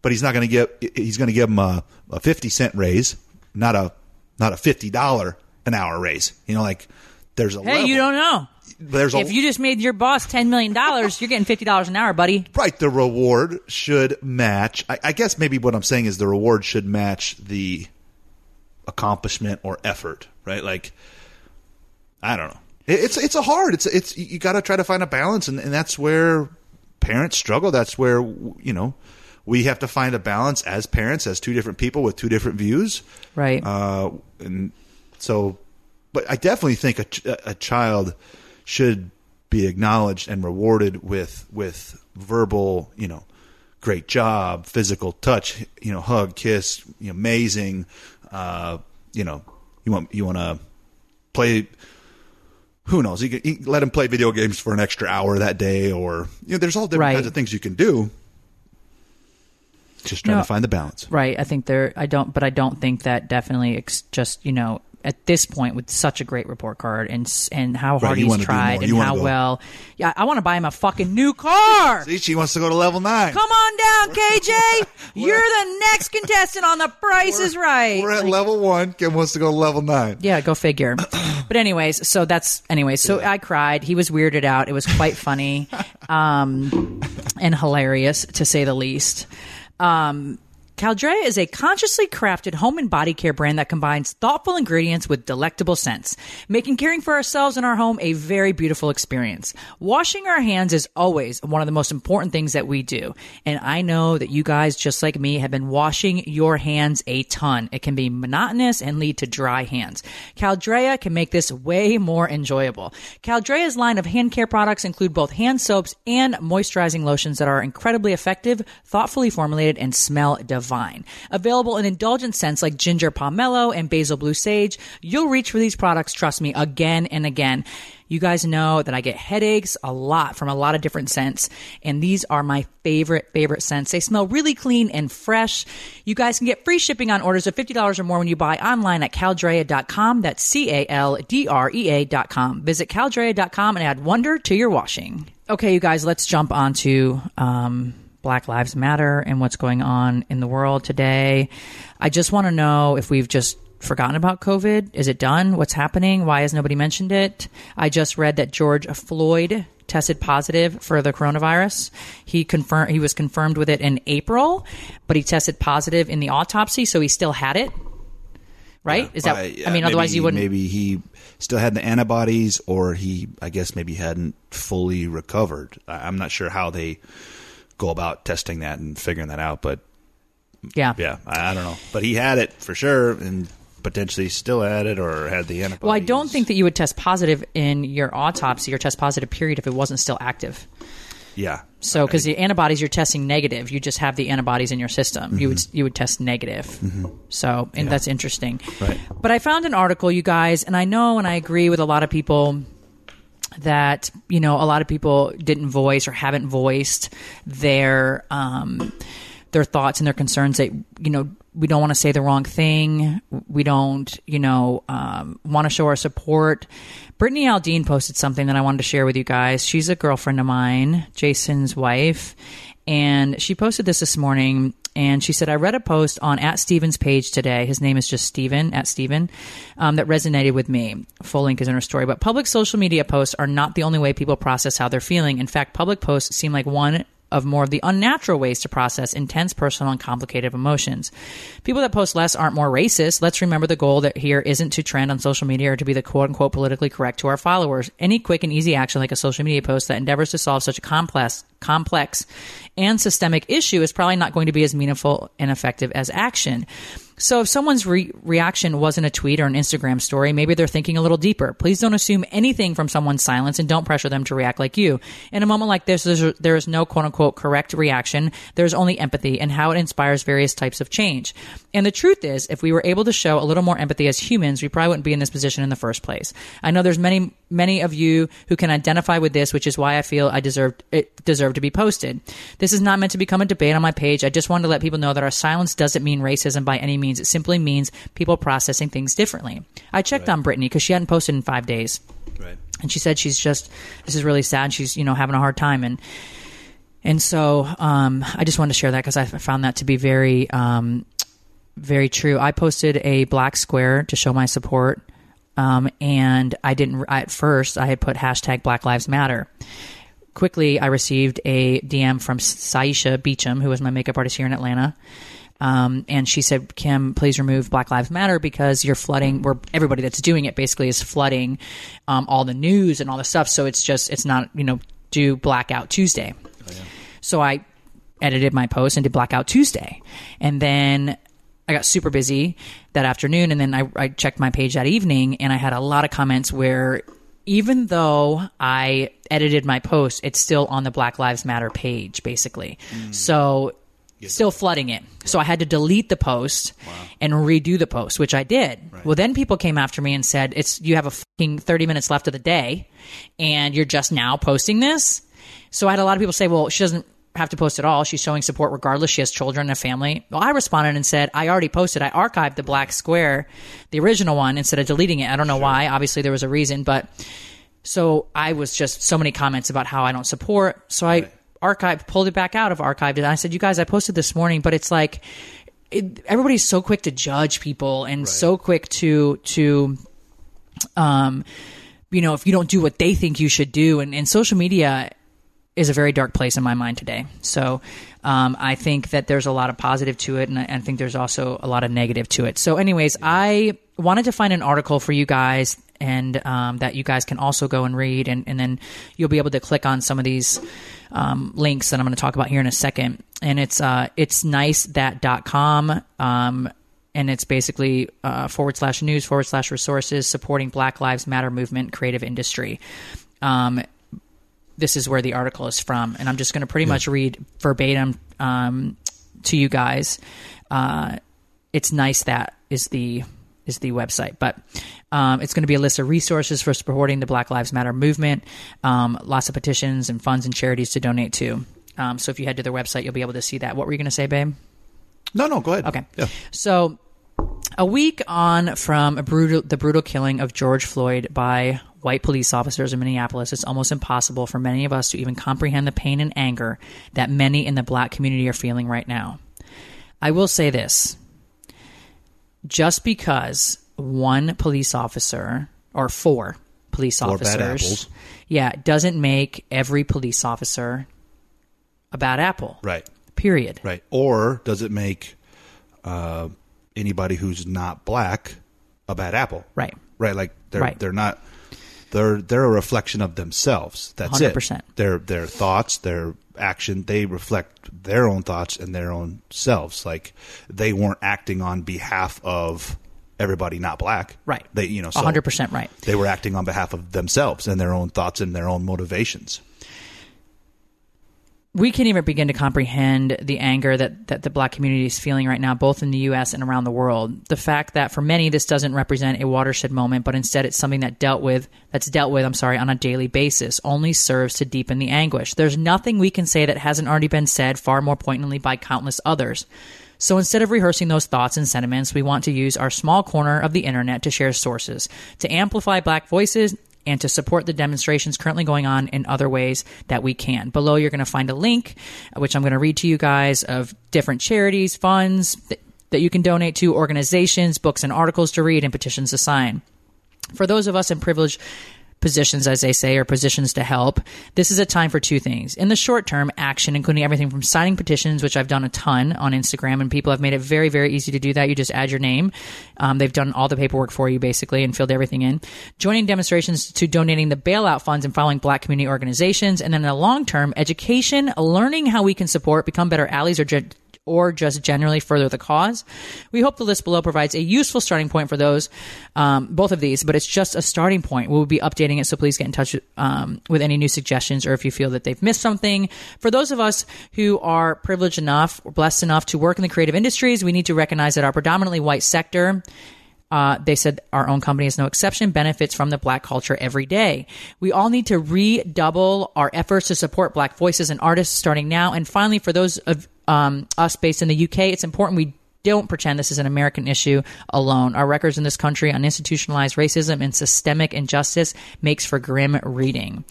S6: but he's not going to give he's going to give him a, a 50 cent raise not a not a $50 an hour raise you know like there's a
S2: Hey,
S6: level.
S2: you don't know.
S6: there's a
S2: If you just made your boss ten million dollars, you're getting fifty dollars an hour, buddy.
S6: right the reward should match I, I guess maybe what i'm saying is the reward should match the accomplishment or effort right like i don't know It- it's it's a hard it's it's you got to try to find a balance and, and that's where parents struggle that's where you know we have to find a balance as parents as two different people with two different views
S2: Right.
S6: uh, and so, but I definitely think a, ch- a child should be acknowledged and rewarded with with verbal, you know, great job, physical touch, you know, hug, kiss, you know, amazing. Uh, you know, you want you want to play. Who knows? You can, you can let him play video games for an extra hour that day, or you know, there's all different
S2: Right.
S6: kinds of things you can do. Just trying
S2: No.
S6: to find the balance.
S2: Right. I think there. I don't. But I don't think that definitely. Ex- just you know, at this point, with such a great report card and and how hard
S6: you
S2: he's tried and how well. Yeah, I want to buy him a fucking new car.
S6: See, she wants to go to level nine.
S2: Come on down, KJ. You're the next contestant on The Price is Right.
S6: We're at level one. Kim wants to go to level nine.
S2: Yeah, go figure. but anyways, so that's anyways. So I cried. He was weirded out. It was quite funny, um, and hilarious to say the least. Um, Caldrea is a consciously crafted home and body care brand that combines thoughtful ingredients with delectable scents, making caring for ourselves and our home a very beautiful experience. Washing our hands is always one of the most important things that we do. And I know that you guys, just like me, have been washing your hands a ton. It can be monotonous and lead to dry hands. Caldrea can make this way more enjoyable. Caldrea's line of hand care products include both hand soaps and moisturizing lotions that are incredibly effective, thoughtfully formulated, and smell divine. Available in indulgent scents like ginger pomelo and basil blue sage, you'll reach for these products, trust me, again and again. You guys know that I get headaches a lot from a lot of different scents, and these are my favorite, favorite scents. They smell really clean and fresh. You guys can get free shipping on orders of $50 or more when you buy online at caldrea.com. That's C A L D R E A.com. Visit caldrea.com and add wonder to your washing. Okay, you guys, let's jump onto um, Black Lives Matter and what's going on in the world today. I just want to know if we've just forgotten about COVID. Is it done? What's happening? Why has nobody mentioned it? I just read that George Floyd tested positive for the coronavirus. He confirmed he was confirmed with it in April, but he tested positive in the autopsy, so he still had it. Right? Is that?
S6: Uh,
S2: I mean, otherwise
S6: maybe-
S2: you wouldn't.
S6: Maybe he still had the antibodies, or he, I guess, maybe hadn't fully recovered. I'm not sure how they go about testing that and figuring that out, but
S2: Yeah.
S6: yeah, I, I don't know. But he had it for sure, and potentially still had it, or had the antibodies.
S2: Well, I don't think that you would test positive in your autopsy or test positive period if it wasn't still active.
S6: Yeah.
S2: So, because the antibodies you're testing negative, you just have the antibodies in your system. You would
S6: Mm-hmm.
S2: you would test negative. So, and that's interesting.
S6: Right.
S2: But I found an article, you guys, and I know and I agree with a lot of people that you know a lot of people didn't voice or haven't voiced their um, their thoughts and their concerns that you know we don't want to say the wrong thing. We don't you know um, want to show our support. Brittany aldean posted something that i wanted to share with you guys. She's a girlfriend of mine jason's wife and she posted this this morning and she said, I read a post on at Steven's page today. His name is just Steven, at Steven, um, that resonated with me. Full link is in her story. But public social media posts are not the only way people process how they're feeling. In fact, public posts seem like one of more of the unnatural ways to process intense personal and complicated emotions. People that post less aren't more racist. Let's remember the goal that here isn't to trend on social media or to be the quote unquote politically correct to our followers. Any quick and easy action like a social media post that endeavors to solve such a complex complex and systemic issue is probably not going to be as meaningful and effective as action. So if someone's re- reaction wasn't a tweet or an Instagram story, maybe they're thinking a little deeper. Please don't assume anything from someone's silence and don't pressure them to react like you. In a moment like this, there is no quote unquote correct reaction. There's only empathy and how it inspires various types of change. And the truth is, if we were able to show a little more empathy as humans, we probably wouldn't be in this position in the first place. I know there's many, many of you who can identify with this, which is why I feel I deserve, it deserve to be posted. This is not meant to become a debate on my page. I just wanted to let people know that our silence doesn't mean racism by any means. It simply means people processing things differently. I checked on Brittany because she hadn't posted in five days.
S6: Right.
S2: And she said she's just, this is really sad. She's, you know, having a hard time. And, and so, um, I just wanted to share that because I found that to be very, um, very true. I posted a black square to show my support. Um, and I didn't, at first, I had put hashtag Black Lives Matter quickly I received a DM from Saisha Beecham, who was my makeup artist here in Atlanta. Um, and she said, Kim, please remove Black Lives Matter because you're flooding, where everybody that's doing it basically is flooding um, all the news and all the stuff. So it's just, it's not, you know, do Blackout Tuesday. So I edited my post and did Blackout Tuesday. And then I got super busy that afternoon. And then I, I checked my page that evening and I had a lot of comments where even though I edited my post, it's still on the Black Lives Matter page, basically. So still flooding it. So I had to delete the post and redo the post, which I did. Well, then people came after me and said, "It's you have a fucking thirty minutes left of the day, and you're just now posting this." So I had a lot of people say, "Well, she doesn't." Have to post it all. She's showing support regardless. She has children and a family. Well, I responded and said, I already posted. I archived the black square, the original one, instead of deleting it. I don't know why. Obviously, there was a reason, but so I was just so many comments about how I don't support. So I archived, pulled it back out of archived, and I said, "You guys, I posted this morning, but it's like it, everybody's so quick to judge people and so quick to to um you know if you don't do what they think you should do and, and social media is a very dark place in my mind today. So um, I think that there's a lot of positive to it, and I, think there's also a lot of negative to it. So, anyways, I wanted to find an article for you guys. And um, that you guys can also go and read, and, and then you'll be able to click on some of these um, links that I'm going to talk about here in a second. And it's uh, it's nice that.com. Um, and it's basically uh, forward slash news forward slash resources supporting Black Lives Matter movement creative industry. Um, this is where the article is from, and I'm just going to pretty much read verbatim um, to you guys. Uh, it's nice that is the is the website, but um, it's going to be a list of resources for supporting the Black Lives Matter movement. Um, lots of petitions and funds and charities to donate to. Um, so if you head to their website, you'll be able to see that. What were you going to say, babe?
S6: No, no, go ahead.
S2: Okay.
S6: Yeah.
S2: So, a week on from a brutal, the brutal killing of George Floyd by white police officers in Minneapolis, it's almost impossible for many of us to even comprehend the pain and anger that many in the black community are feeling right now. I will say this just because one police officer or four police
S6: Four bad
S2: officers,
S6: apples.
S2: yeah, doesn't make every police officer a bad apple.
S6: Right.
S2: Period.
S6: Right. Or does it make uh, anybody who's not black a bad apple?
S2: Right.
S6: Right. Like they're
S2: Right.
S6: they're not they're they're a reflection of themselves. That's
S2: 100%.
S6: it. Their their thoughts, their action, they reflect their own thoughts and their own selves. Like they weren't acting on behalf of everybody not black.
S2: Right.
S6: They you know so
S2: 100% right.
S6: They were acting on behalf of themselves and their own thoughts and their own motivations.
S2: We can't even begin to comprehend the anger that, that the black community is feeling right now, both in the U.S. and around the world. The fact that for many this doesn't represent a watershed moment, but instead it's something that dealt with that's dealt with, I'm sorry, on a daily basis, only serves to deepen the anguish. There's nothing we can say that hasn't already been said far more poignantly by countless others. So instead of rehearsing those thoughts and sentiments, we want to use our small corner of the internet to share sources, to amplify black voices, and to support the demonstrations currently going on in other ways that we can. Below, you're going to find a link, which I'm going to read to you guys, of different charities, funds that, that you can donate to, organizations, books and articles to read, and petitions to sign. For those of us in privileged positions, as they say, or positions to help, this is a time for two things. In the short term, action, including everything from signing petitions, which I've done a ton on Instagram, and people have made it very, very easy to do that. You just add your name. Um, they've done all the paperwork for you, basically, and filled everything in. Joining demonstrations to donating the bailout funds and following black community organizations. And then in the long term, education, learning how we can support, become better allies or or just generally further the cause. We hope the list below provides a useful starting point for those, um, both of these, but it's just a starting point. We'll be updating it, so please get in touch um, with any new suggestions or if you feel that they've missed something. For those of us who are privileged enough or blessed enough to work in the creative industries, we need to recognize that our predominantly white sector uh, they said our own company is no exception, benefits from the black culture every day. We all need to redouble our efforts to support black voices and artists starting now. And finally, for those of um, us based in the UK, it's important we don't pretend this is an American issue alone. Our records in this country on institutionalized racism and systemic injustice makes for grim reading.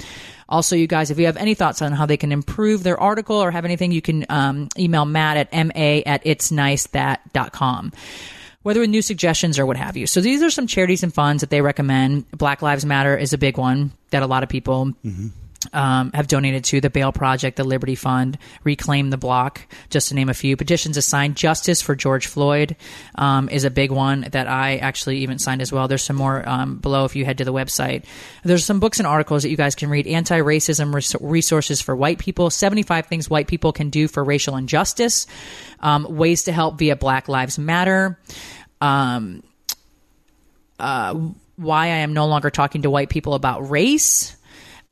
S2: Also, you guys, if you have any thoughts on how they can improve their article or have anything, you can um, email Matt at ma at itsnicethat.com whether with new suggestions or what have you. So these are some charities and funds that they recommend. Black Lives Matter is a big one that a lot of people um, have donated to. The Bail Project, the Liberty Fund, Reclaim the Block, just to name a few. Petitions to sign Justice for George Floyd um, is a big one that I actually even signed as well. There's some more um, below if you head to the website. There's some books and articles that you guys can read. Anti-racism res- resources for white people. 75 things white people can do for racial injustice. Um, ways to help via Black Lives Matter. Um, uh, why I am no longer talking to white people about race.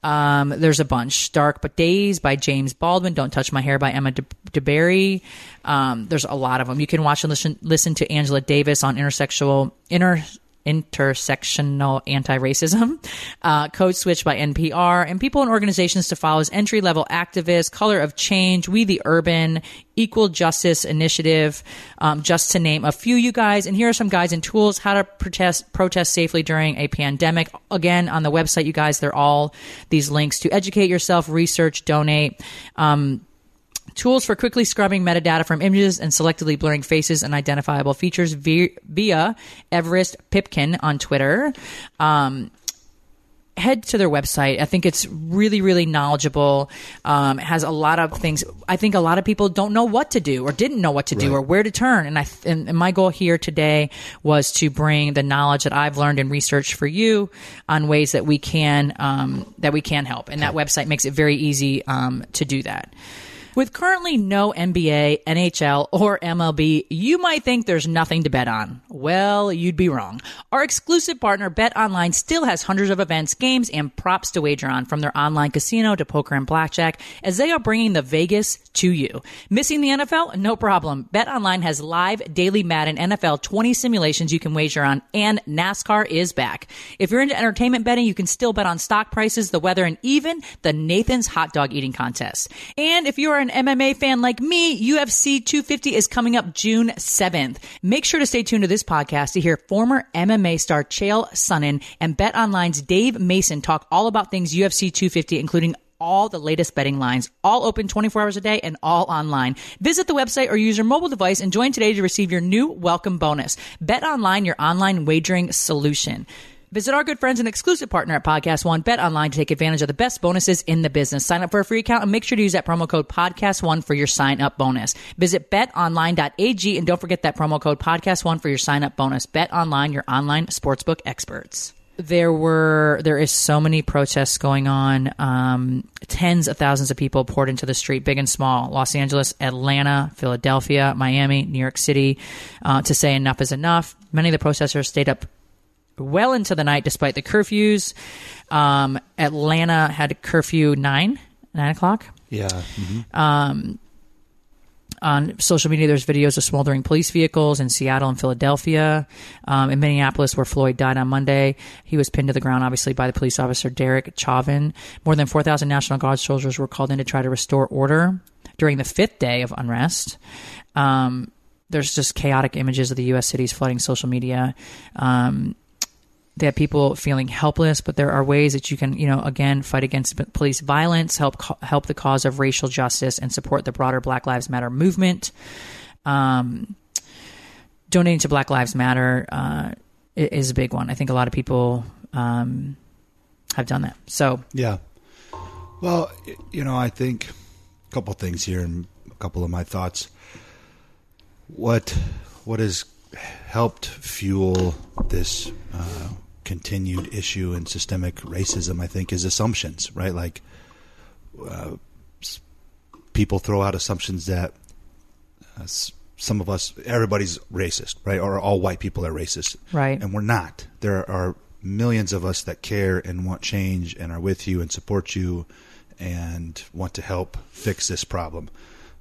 S2: Um, there's a bunch. Dark But Days by James Baldwin. Don't Touch My Hair by Emma De- Dabiri. Um, there's a lot of them. You can watch and listen, listen to Angela Davis on intersexual, inter, intersectional anti-racism, uh, Code Switch by NPR, and people and organizations to follow as entry-level activists, Color of Change, We the Urban, Equal Justice Initiative, um, just to name a few, you guys. And here are some guides and tools how to protest protest safely during a pandemic. Again, on the website, you guys, they're all these links to educate yourself, research, donate. Um, Tools for quickly scrubbing metadata from images and selectively blurring faces and identifiable features via, Everest Pipkin on Twitter. Um, head to their website. I think it's really, really knowledgeable. Um, has a lot of things. I think a lot of people don't know what to do or didn't know what to do or where to turn. And I and, and my goal here today was to bring the knowledge that I've learned and researched for you on ways that we can um, that we can help. And that website makes it very easy um, to do that. With currently no NBA, NHL, or MLB, you might think there's nothing to bet on. Well, you'd be wrong. Our exclusive partner, Bet Online, still has hundreds of events, games, and props to wager on, from their online casino to poker and blackjack, as they are bringing the Vegas to you. Missing the NFL? No problem. Bet Online has live daily Madden NFL 20 simulations you can wager on, and NASCAR is back. If you're into entertainment betting, you can still bet on stock prices, the weather, and even the Nathan's hot dog eating contest. And if you are an MMA fan like me, UFC 250 is coming up June 7th. Make sure to stay tuned to this podcast to hear former MMA star Chael Sonnen and Bet Online's Dave Mason talk all about things UFC 250, including all the latest betting lines, all open 24 hours a day and all online. Visit the website or use your mobile device and join today to receive your new welcome bonus. Bet online, your online wagering solution. Visit our good friends and exclusive partner at Podcast One, Bet Online, to take advantage of the best bonuses in the business. Sign up for a free account and make sure to use that promo code Podcast One for your sign up bonus. Visit betonline.ag and don't forget that promo code Podcast One for your sign up bonus. Bet Online, your online sportsbook experts there were there is so many protests going on um, tens of thousands of people poured into the street big and small los angeles atlanta philadelphia miami new york city uh, to say enough is enough many of the protesters stayed up well into the night despite the curfews um, atlanta had a curfew 9 9 o'clock
S6: Yeah.
S2: on social media, there's videos of smoldering police vehicles in Seattle and Philadelphia. Um, in Minneapolis, where Floyd died on Monday, he was pinned to the ground, obviously, by the police officer Derek Chauvin. More than 4,000 National Guard soldiers were called in to try to restore order during the fifth day of unrest. Um, there's just chaotic images of the U.S. cities flooding social media. Um, They have people feeling helpless, but there are ways that you can, you know, again, fight against police violence, help help the cause of racial justice, and support the broader Black Lives Matter movement. Um, donating to Black Lives Matter uh, is a big one. I think a lot of people um, have done that. So
S6: Yeah. Well, you know, I think a couple things here and a couple of my thoughts. What what has helped fuel this uh, continued issue in systemic racism? I think is assumptions, right? Like uh, people throw out assumptions that uh, some of us, everybody's racist, right? Or all white people are racist,
S2: Right.
S6: And we're not. There are millions of us that care and want change and are with you and support you and want to help fix this problem.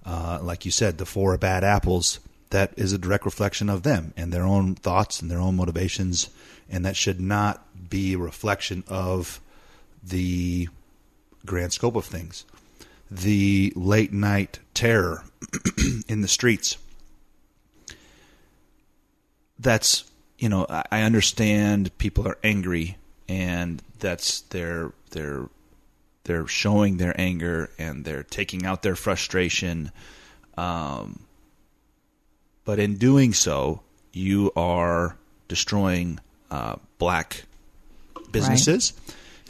S6: Uh, like you said, the four bad apples. That is a direct reflection of them and their own thoughts and their own motivations, and that should not be a reflection of the grand scope of things. The late night terror in the streets. That's you know I understand people are angry and that's their their they're showing their anger and they're taking out their frustration. Um, but in doing so, you are destroying uh, black businesses.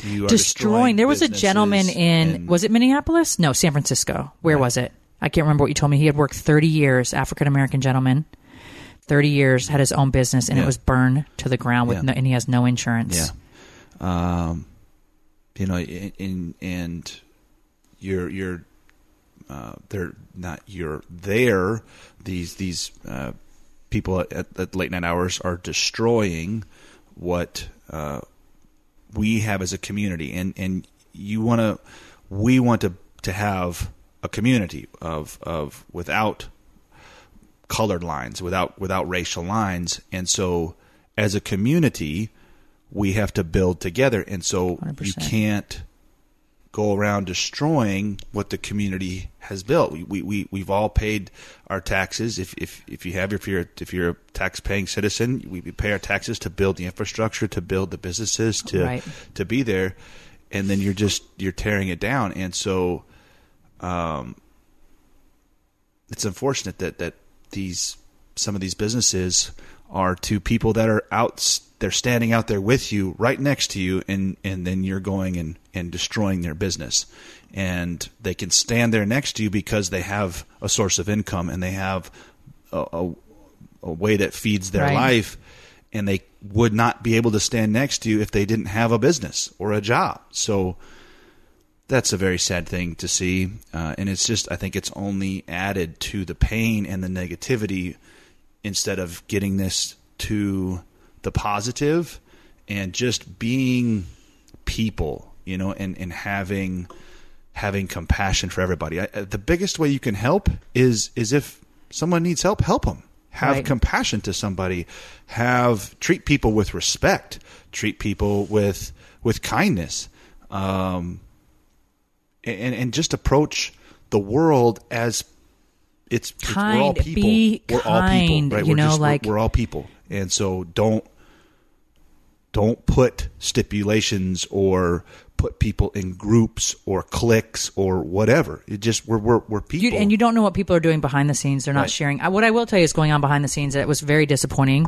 S6: You are
S2: destroying. There was a gentleman in
S6: and-
S2: was it Minneapolis? No, San Francisco. Where was it? I can't remember what you told me. He had worked 30 years, African American gentleman. 30 years had his own business and
S6: Yeah.
S2: it was burned to the ground with
S6: Yeah.
S2: no, and he has no insurance.
S6: Yeah. Um, you know, in, in and you're you're uh, they're not you're there. These these uh, people at, at late night hours are destroying what uh, we have as a community, and and you want to we want to to have a community of of without colored lines, without without racial lines, and so as a community, we have to build together, and so you
S2: 100%.
S6: can't go around destroying what the community has built. We we, we we've all paid our taxes. If if if you have if you're if you're a tax paying citizen, we, we pay our taxes to build the infrastructure, to build the businesses, to
S2: Right.
S6: to be there, and then you're just you're tearing it down, and so um, it's unfortunate that that these some of these businesses are to people that are out they're standing out there with you right next to you and and then you're going and and destroying their business. And they can stand there next to you because they have a source of income and they have a, a, a way that feeds their
S2: Right.
S6: life. And they would not be able to stand next to you if they didn't have a business or a job. So that's a very sad thing to see, uh, and it's just I think it's only added to the pain and the negativity instead of getting this to the positive and just being people, you know, and and having having compassion for everybody. I, uh, the biggest way you can help is is if someone needs help, help them. Have
S2: Right.
S6: compassion to somebody. Have treat people with respect. Treat people with with kindness. Um, and and just approach the world as it's it's- we're all
S2: Kind.
S6: people.
S2: Be
S6: we're all
S2: kind,
S6: people, right?
S2: you
S6: we're
S2: know,
S6: just, we're-
S2: like-
S6: we're, all people, and so don't don't put stipulations or put people in groups or cliques or whatever. It just we're we're, we're people,
S2: You, and you don't know what people are doing behind the scenes. They're not
S6: Right.
S2: sharing. I, what I will tell you is going on behind the scenes that was very disappointing.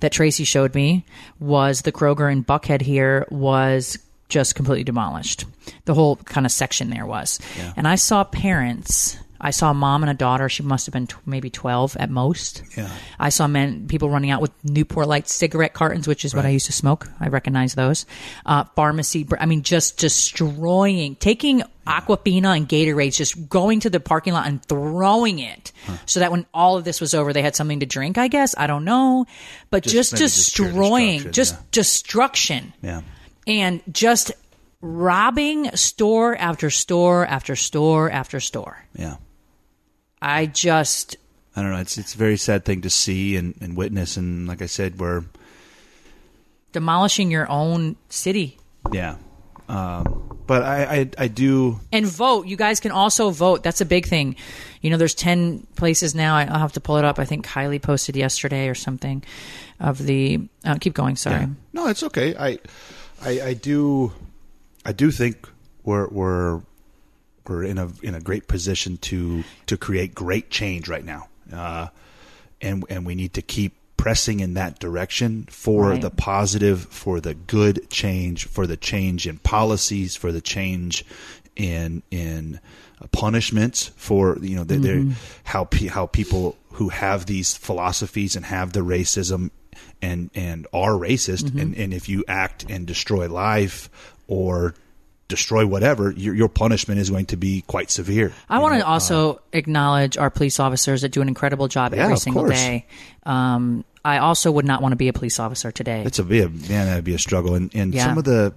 S2: That Tracy showed me was the Kroger in Buckhead here was just completely demolished. The whole kind of section there was, and I saw parents. I saw a mom and a daughter. She must have been t- maybe twelve at most.
S6: Yeah.
S2: I saw men, people running out with Newport Light cigarette cartons, which is what I used to smoke. I recognize those. Uh, pharmacy, I mean, just destroying, taking Aquafina and Gatorades, just going to the parking lot and throwing it so that when all of this was over, they had something to drink, I guess. I don't know. But just,
S6: just
S2: destroying, just
S6: yeah.
S2: destruction
S6: yeah.
S2: and just robbing store after store after store after store.
S6: Yeah.
S2: I just,
S6: I don't know. It's it's a very sad thing to see and, and witness, and like I said, we're
S2: demolishing your own city.
S6: Yeah. Um, but I, I I do
S2: and vote. You guys can also vote. That's a big thing. You know, there's 10 places now. I'll have to pull it up. I think Kylie posted yesterday or something of the. Uh, keep going. Sorry.
S6: No, it's okay. I, I, I do, I do think we're we're we're in a in a great position to to create great change right now, uh, and and we need to keep pressing in that direction for
S2: Right.
S6: the positive, for the good change, for the change in policies, for the change in in punishments for you know they're, how pe- how people who have these philosophies and have the racism and and are racist and, and if you act and destroy life or destroy whatever your your punishment is going to be quite severe
S2: I want
S6: know?
S2: to also acknowledge our police officers that do an incredible job
S6: Yeah,
S2: every single
S6: course.
S2: day. Um, I also would not want to be a police officer today.
S6: It's a be a man that'd be a struggle, and and
S2: Yeah.
S6: some of the,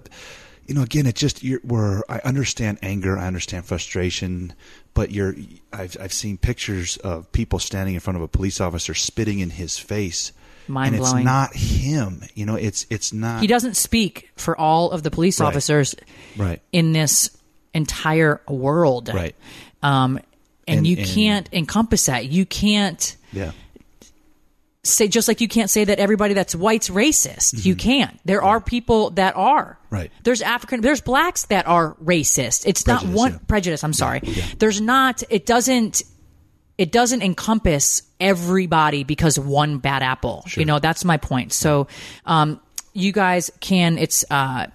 S6: you know, again, it's just you're, we're I understand anger, I understand frustration, but you're I've I've seen pictures of people standing in front of a police officer spitting in his face,
S2: Mind
S6: and it's not him. You know, it's it's not
S2: he doesn't speak for all of the police
S6: Right.
S2: officers
S6: right.
S2: in this entire world.
S6: Right.
S2: Um, and,
S6: And-
S2: you
S6: and-
S2: can't encompass that. You can't
S6: Yeah,
S2: say just like you can't say that everybody that's white's racist. You can't. There are people that are.
S6: Mm-hmm. Right.
S2: There's African there's blacks that are racist. It's not one
S6: yeah.
S2: prejudice, I'm sorry. There's not it doesn't it doesn't encompass everybody because one bad apple. You know, that's my point. So um you guys can it's uh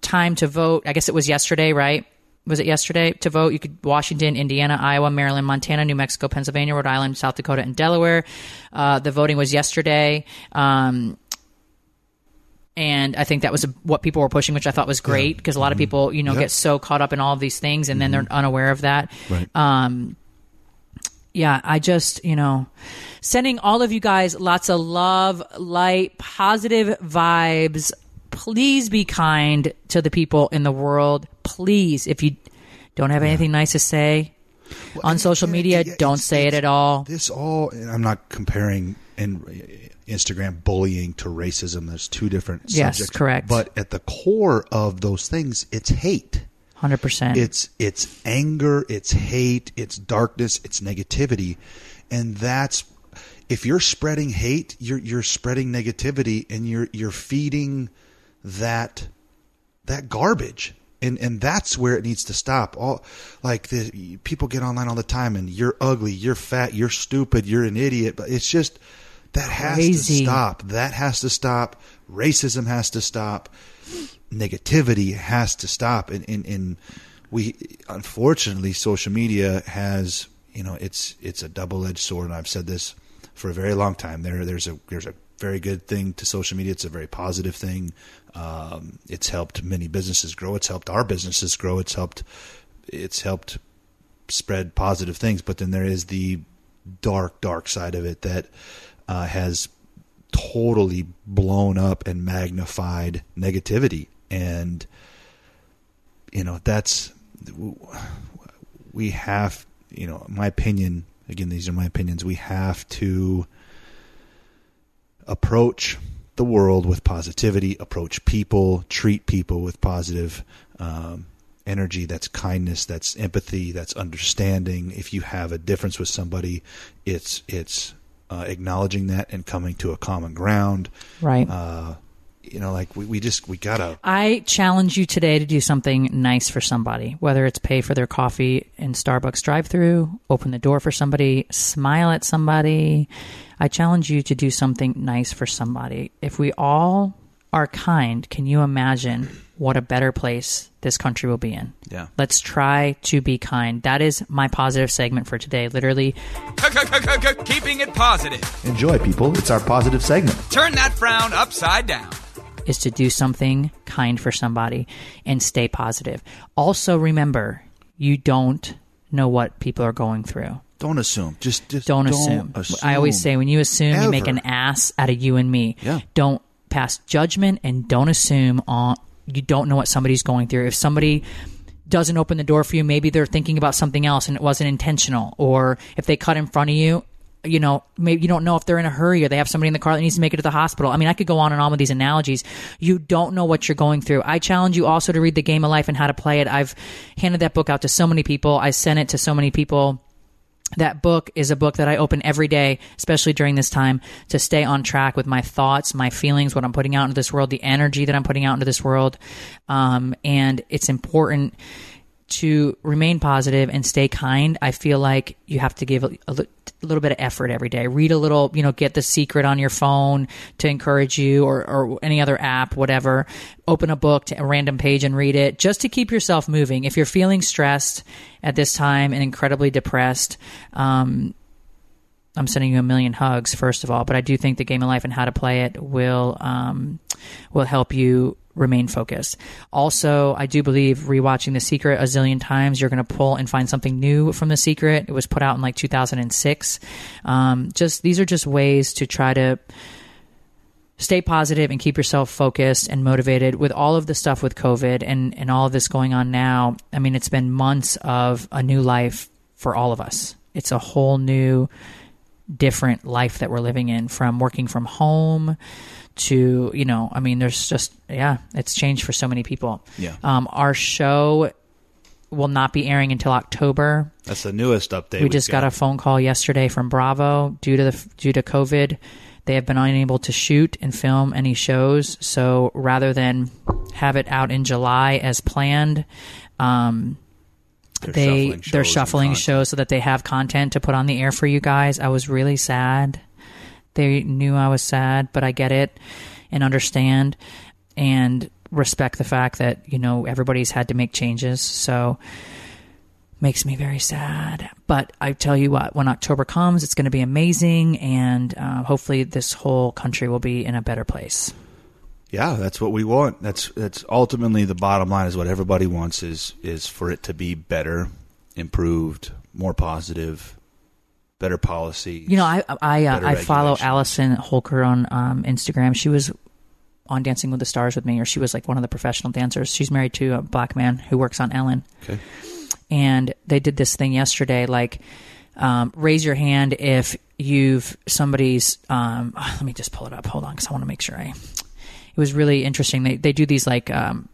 S2: time to vote. I guess it was yesterday, right? Was it yesterday to vote? You could Washington, Indiana, Iowa, Maryland, Montana, New Mexico, Pennsylvania, Rhode Island, South Dakota, and Delaware. Uh, the voting was yesterday. Um, and I think that was what people were pushing, which I thought was great because a lot of people, you know,
S6: Mm-hmm. Yeah.
S2: get so caught up in all of these things and then they're unaware of that.
S6: right.
S2: Um, yeah, I just, you know, sending all of you guys lots of love, light, positive vibes. Please be kind to the people in the world. Please, if you don't have anything nice to say on social media,
S6: yeah,
S2: don't
S6: it's-
S2: say it at all.
S6: This all, I'm not comparing in uh, Instagram bullying to racism. There's two different
S2: Yes,
S6: subjects.
S2: correct.
S6: But at the core of those things, it's hate.
S2: 100%.
S6: It's it's anger, it's hate, it's darkness, it's negativity, and that's if you're spreading hate, you're you're spreading negativity, and you're you're feeding that that garbage. And, and that's where it needs to stop. All like the people get online all the time, and you're ugly, you're fat, you're stupid, you're an idiot. But it's just that has
S2: Crazy.
S6: to stop. That has to stop. Racism has to stop. Negativity has to stop. And, and, and we, unfortunately, social media has, you know, it's it's a double edged sword. And I've said this for a very long time. There, there's a there's a very good thing to social media. It's a very positive thing. Um, it's helped many businesses grow. It's helped our businesses grow. It's helped. It's helped spread positive things. But then there is the dark, dark side of it that uh, has totally blown up and magnified negativity. And you know that's we have. You know, my opinion. Again, these are my opinions. We have to approach the world with positivity, approach people, treat people with positive um, energy. That's kindness, that's empathy, that's understanding. If you have a difference with somebody, it's it's uh, acknowledging that and coming to a common ground.
S2: right.
S6: Uh, you know, like we, we just we gotta
S2: I challenge you today to do something nice for somebody, whether it's pay for their coffee in Starbucks drive through, open the door for somebody, smile at somebody. I challenge you to do something nice for somebody. If we all are kind, can you imagine what a better place this country will be in?
S6: Yeah.
S2: Let's try to be kind. That is my positive segment for today. Literally,
S4: Keeping it positive.
S6: enjoy people. It's our positive segment.
S4: Turn that frown upside down.
S2: Is to do something kind for somebody and stay positive. Also, remember, you don't know what people are going through.
S6: Don't assume. Just just
S2: Don't, assume.
S6: assume.
S2: I always say when you assume, you make an ass out of you and me.
S6: Yeah.
S2: Don't pass judgment and don't assume on you don't know what somebody's going through. If somebody doesn't open the door for you, maybe they're thinking about something else and it wasn't intentional. Or if they cut in front of you, you know, maybe you don't know if they're in a hurry or they have somebody in the car that needs to make it to the hospital. I mean, I could go on and on with these analogies. You don't know what you're going through. I challenge you also to read The Game of Life and How to Play It. I've handed that book out to so many people. I sent it to so many people that book is a book that I open every day, especially during this time, to stay on track with my thoughts, my feelings, what I'm putting out into this world, the energy that I'm putting out into this world. Um, and it's important to remain positive and stay kind. I feel like you have to give a, a li- little bit of effort every day. Read a little, you know, get the secret on your phone to encourage you or, or any other app, whatever. Open a book to a random page and read it just to keep yourself moving. If you're feeling stressed at this time and incredibly depressed, um, I'm sending you a million hugs, first of all, but I do think the game of life and how to play it will um, will help you remain focused. Also, I do believe rewatching The Secret a zillion times, you're going to pull and find something new from The Secret. It was put out in like 2006. Um, just these are just ways to try to stay positive and keep yourself focused and motivated with all of the stuff with COVID and, and all of this going on now. I mean, it's been months of a new life for all of us. It's a whole new, different life that we're living in from working from home to, you know, I mean, there's just, yeah, it's changed for so many people.
S6: Yeah.
S2: Um, our show will not be airing until October
S6: That's the newest update.
S2: we just got a phone call yesterday from Bravo due to the due to COVID. They have been unable to shoot and film any shows, so rather than have it out in July as planned, um,
S6: They're
S2: they
S6: shuffling
S2: they're shuffling shows so that they have content to put on the air for you guys. I was really sad. They knew I was sad, but I get it and understand and respect the fact that you know everybody's had to make changes. So makes me very sad. But I tell you what, when October comes, it's going to be amazing, and uh, hopefully this whole country will be in a better place.
S6: Yeah, that's what we want. That's that's ultimately the bottom line. Is what everybody wants is is for it to be better, improved, more positive, better policy.
S2: You know, I I, uh, I follow. Allison Holker on um, Instagram. She was on Dancing with the Stars with me, or she was like one of the professional dancers. She's married to a black man who works on Ellen.
S6: Okay.
S2: and they did this thing yesterday like um, raise your hand if you've somebody's um, let me just pull it up hold on because i want to make sure i it was really interesting they, they do these like um,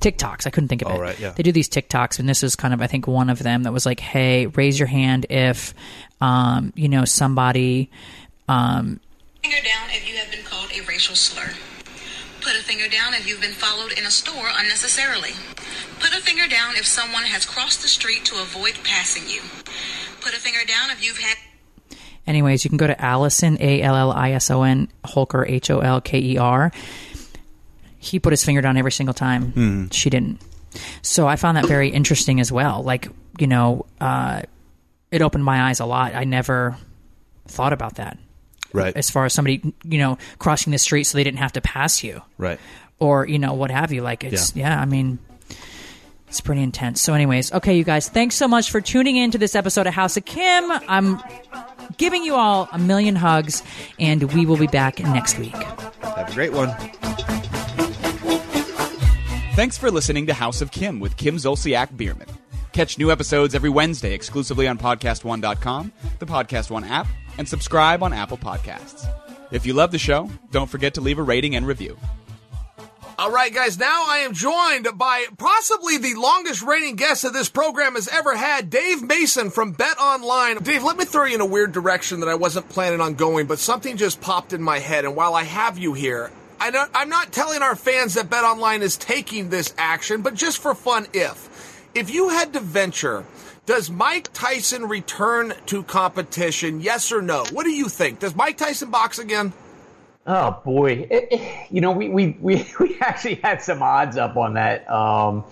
S2: tiktoks i couldn't think of
S6: Oh,
S2: it
S6: right, yeah.
S2: they do these tiktoks and this was kind of i think one of them that was like hey raise your hand if um, you know somebody um,
S7: finger down if you have been called a racial slur. Put a finger down if you've been followed in a store unnecessarily. Put a finger down if someone has crossed the street to avoid passing you. Put a finger down if you've had
S2: anyways you can go to allison a-l-l-i-s-o-n holker h-o-l-k-e-r he put his finger down every single time she didn't so i found that very interesting as well like you know uh, it opened my eyes a lot i never thought about that
S6: Right.
S2: as far as somebody you know crossing the street so they didn't have to pass you
S6: Right.
S2: or you know what have you like it's yeah, i mean it's pretty intense so anyways okay you guys thanks so much for tuning in to this episode of house of kim i'm giving you all a million hugs and we will be back next week
S6: Have a great one.
S4: Thanks for listening to House of Kim with Kim Zolciak Biermann. Catch new episodes every Wednesday exclusively on PodcastOne.com, the Podcast One app, and subscribe on Apple Podcasts. If you love the show, don't forget to leave a rating and review.
S8: All right, guys, now I am joined by possibly the longest reigning guest that this program has ever had, Dave Mason from Bet Online. Dave, let me throw you in a weird direction that I wasn't planning on going, but something just popped in my head. And while I have you here, I I'm not telling our fans that Bet Online is taking this action, but just for fun, if. If you had to venture, does Mike Tyson return to competition? Yes or no? What do you think? Does Mike Tyson box again?
S9: Oh boy, It- it- you know we, we we we actually had some odds up on that. Um,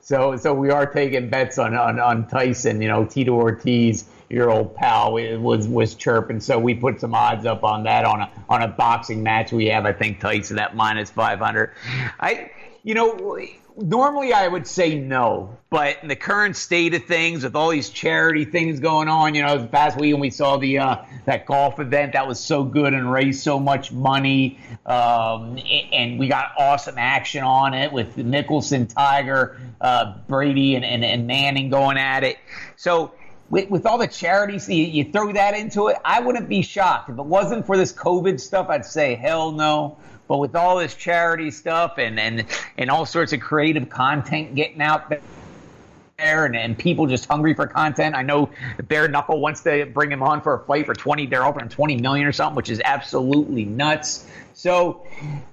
S9: so so we are taking bets on on, on Tyson. You know Tito Ortiz, your old pal, eh, was was chirping. So we put some odds up on that on a on a boxing match. We have I think Tyson at minus five hundred. I you know normally I would say no, but in the current state of things, with all these charity things going on, you know, the past weekend we saw the uh, that golf event that was so good and raised so much money, um, and we got awesome action on it with Mickelson, Tiger, uh, Brady, and, and, and Manning going at it. So with, with all the charities, you, you throw that into it. I wouldn't be shocked if it wasn't for this COVID stuff. I'd say hell no. But with all this charity stuff and and and all sorts of creative content getting out there and, and people just hungry for content. I know Bare Knuckle wants to bring him on for a fight for 20, they're offering 20 million or something, which is absolutely nuts. So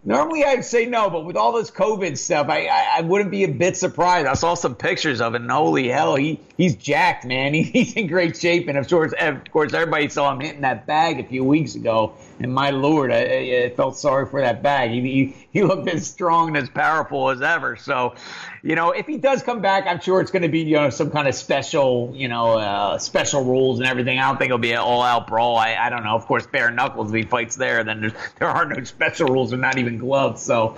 S9: normally I'd say no, but with all this COVID stuff, I, I, I wouldn't be a bit surprised. I saw some pictures of him, holy hell, he he's jacked, man. He, he's in great shape, and of course, of course, everybody saw him hitting that bag a few weeks ago. And my lord, I, I felt sorry for that bag. He, he he looked as strong and as powerful as ever. So, you know, if he does come back, I'm sure it's going to be you know some kind of special, you know, uh, special rules and everything. I don't think it'll be an all-out brawl. I, I don't know. Of course, bare knuckles. If he fights there, then there are no special rules. They're not even gloves. So,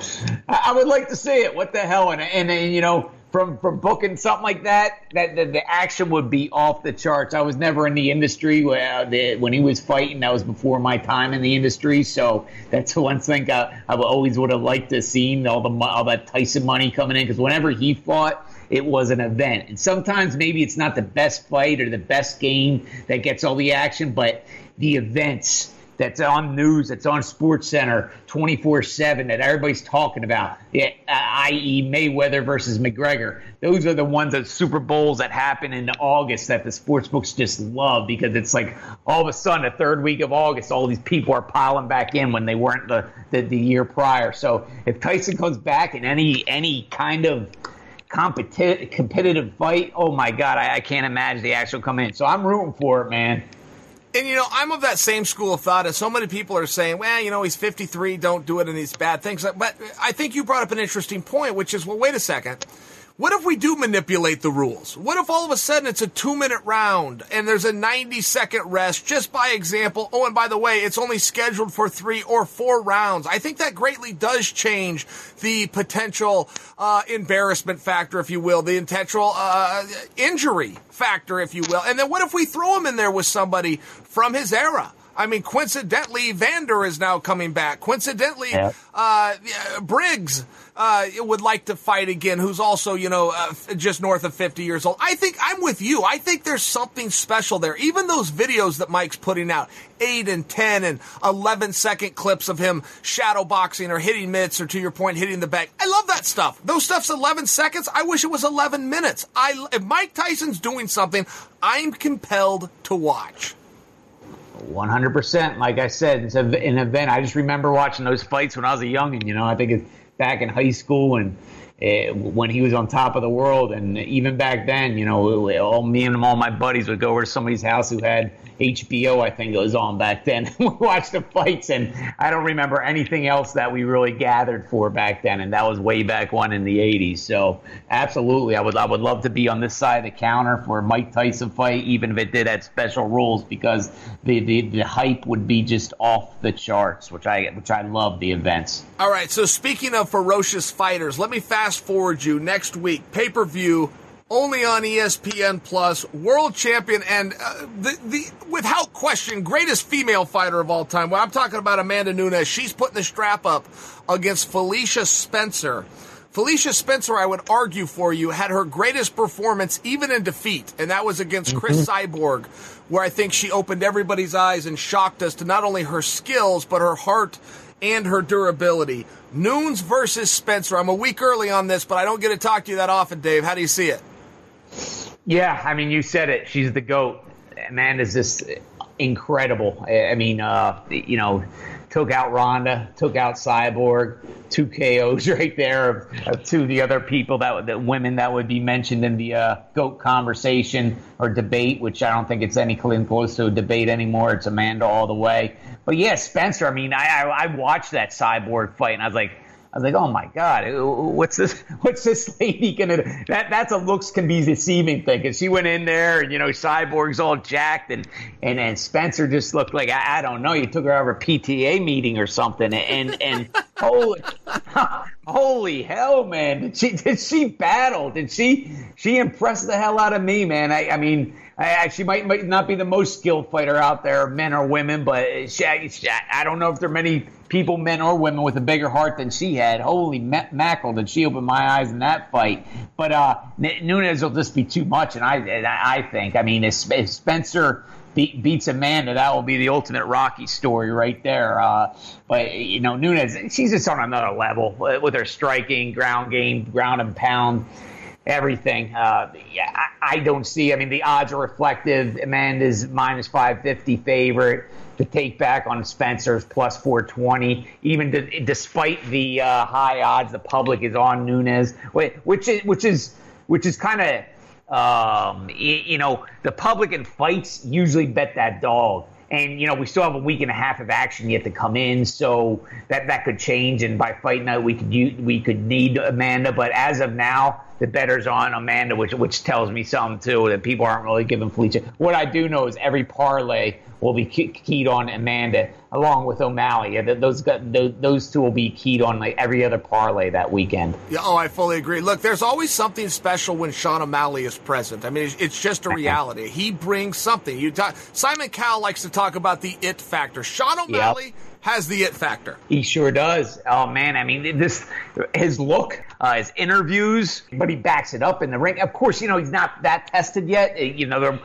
S9: I, I would like to see it. What the hell? And and, and you know. From, from booking something like that, that the, the action would be off the charts. I was never in the industry where uh, the, when he was fighting. That was before my time in the industry, so that's one thing I, I always would have liked to seen all the all that Tyson money coming in because whenever he fought, it was an event. And sometimes maybe it's not the best fight or the best game that gets all the action, but the events that's on news, that's on Sports Center 24 7 that everybody's talking about, yeah, uh, i.e., Mayweather versus McGregor. Those are the ones that Super Bowls that happen in August that the sports books just love because it's like all of a sudden, the third week of August, all these people are piling back in when they weren't the, the, the year prior. So if Tyson comes back in any any kind of competitive competitive fight, oh my God, I, I can't imagine the actual come in. So I'm rooting for it, man.
S8: And you know, I'm of that same school of thought as so many people are saying, well, you know, he's 53, don't do it, and these bad things. But I think you brought up an interesting point, which is, well, wait a second. What if we do manipulate the rules? What if all of a sudden it's a two minute round and there's a 90 second rest, just by example? Oh, and by the way, it's only scheduled for three or four rounds. I think that greatly does change the potential uh, embarrassment factor, if you will, the intentional uh, injury factor, if you will. And then what if we throw him in there with somebody from his era? I mean, coincidentally, Vander is now coming back. Coincidentally,
S9: Yeah.
S8: uh, Briggs uh, would like to fight again, who's also, you know, uh, just north of 50 years old. I think I'm with you. I think there's something special there. Even those videos that Mike's putting out, 8 and 10 and 11 second clips of him shadow boxing or hitting mitts or to your point, hitting the bag. I love that stuff. Those stuff's 11 seconds. I wish it was 11 minutes. I, if Mike Tyson's doing something, I'm compelled to watch.
S9: 100%. Like I said, it's an event. I just remember watching those fights when I was a youngin', you know, I think it's back in high school and uh, when he was on top of the world. And even back then, you know, all me and all my buddies would go over to somebody's house who had HBO, I think was on back then. we watched the fights, and I don't remember anything else that we really gathered for back then. And that was way back when in the 80s. So absolutely, I would I would love to be on this side of the counter for a Mike Tyson fight, even if it did have special rules, because the, the, the hype would be just off the charts, which I which I love the events.
S8: All right, so speaking of ferocious fighters, let me fast forward you next week, pay per view, only on ESPN Plus, world champion and uh, the the without question greatest female fighter of all time. Well, I'm talking about Amanda Nunes. She's putting the strap up against Felicia Spencer. Felicia Spencer, I would argue for you, had her greatest performance even in defeat, and that was against Cris Cyborg, where I think she opened everybody's eyes and shocked us to not only her skills, but her heart and her durability. Nunes versus Spencer. I'm a week early on this, but I don't get to talk to you that often, Dave. How do you see it?
S9: Yeah, I mean, you said it. She's the goat. Amanda's just incredible. I mean, uh, you know, took out Ronda, took out Cyborg, two KOs right there of, of two of the other people that that women that would be mentioned in the uh, goat conversation or debate, which I don't think it's any cl- close to a debate anymore. It's Amanda all the way. But yeah, Spencer. I mean, I I, I watched that Cyborg fight and I was like. I was like, "Oh my God, what's this? What's this lady gonna?" Do? That that's a looks can be deceiving thing. Cause she went in there, and you know, Cyborg's all jacked, and and and Spencer just looked like I, I don't know. You took her out of a PTA meeting or something, and and holy, holy hell, man! Did she did she battle? Did she she impressed the hell out of me, man? I I mean. I, I- she might, might not be the most skilled fighter out there, men or women, but she, she, I don't know if there are many people, men or women, with a bigger heart than she had. Holy ma- mackerel, did she open my eyes in that fight? But uh, N- Nunes will just be too much, and I, and I think. I mean, if, if Spencer be- beats Amanda, that will be the ultimate Rocky story right there. Uh, but you know, Nunes, she's just on another level with her striking, ground game, ground and pound everything. Uh, yeah, I, I, don't see. I mean, the odds are reflective. Amanda's minus five fifty favorite. The take back on Spencer's plus four twenty. Even to, despite the uh, high odds, the public is on Nunes, which is which is which is kind of. Um, you know, the public in fights usually bet that dog and you know we still have a week and a half of action yet to come in, so that that could change. And by fight night, we could we could need Amanda, but as of now, the better's on Amanda, which which tells me something too that people aren't really giving Felicia. What I do know is every parlay will be keyed on Amanda along with O'Malley. Those those two will be keyed on like every other parlay that weekend.
S8: Yeah, oh, I fully agree. Look, there's always something special when Sean O'Malley is present. I mean, it's, just a reality. he brings something. You talk, Simon Cowell likes to talk about the it factor. Sean O'Malley. Yep has the it factor.
S9: He sure does. Oh man, I mean this his look, uh, his interviews, but he backs it up in the ring. Of course, you know he's not that tested yet. Uh, you know,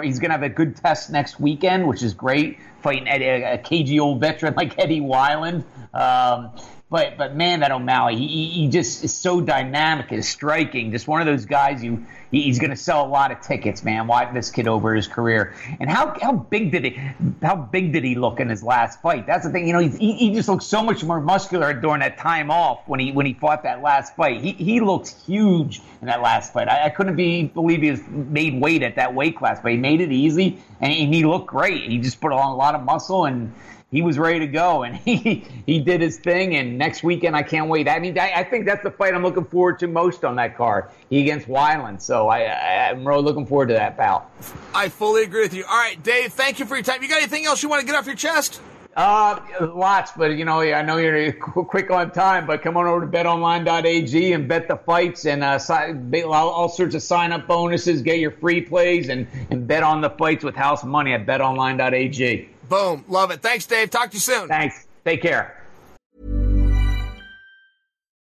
S9: he's going to have a good test next weekend, which is great. Fighting a, a cagey old veteran like Eddie Wineland. Um, but but man, that O'Malley, he, he just is so dynamic and striking. Just one of those guys you he's going to sell a lot of tickets, man. Watch this kid over his career. And how how big did he how big did he look in his last fight? That's the thing. You know, he, he just looked so much more muscular during that time off when he when he fought that last fight. He he looked huge in that last fight. I, I couldn't be believe he made weight at that weight class, but he made it easy and he, and he looked great. He just put on a lot of muscle and he was ready to go and he he did his thing. And next weekend, I can't wait. I mean, I, I think that's the fight I'm looking forward to most on that card. He against Wineland. So I, I am really looking forward to that bout.
S8: I fully agree with you. All right, Dave. Thank you for your time. You got anything else you want to get off your chest?
S9: Uh, lots, but you know, I know you're quick on time, but come on over to betonline.ag and bet the fights and uh, all sorts of sign up bonuses, get your free plays and, and bet on the fights with house money at betonline.ag.
S8: Boom. Love it. Thanks, Dave. Talk to you soon.
S9: Thanks. Take care.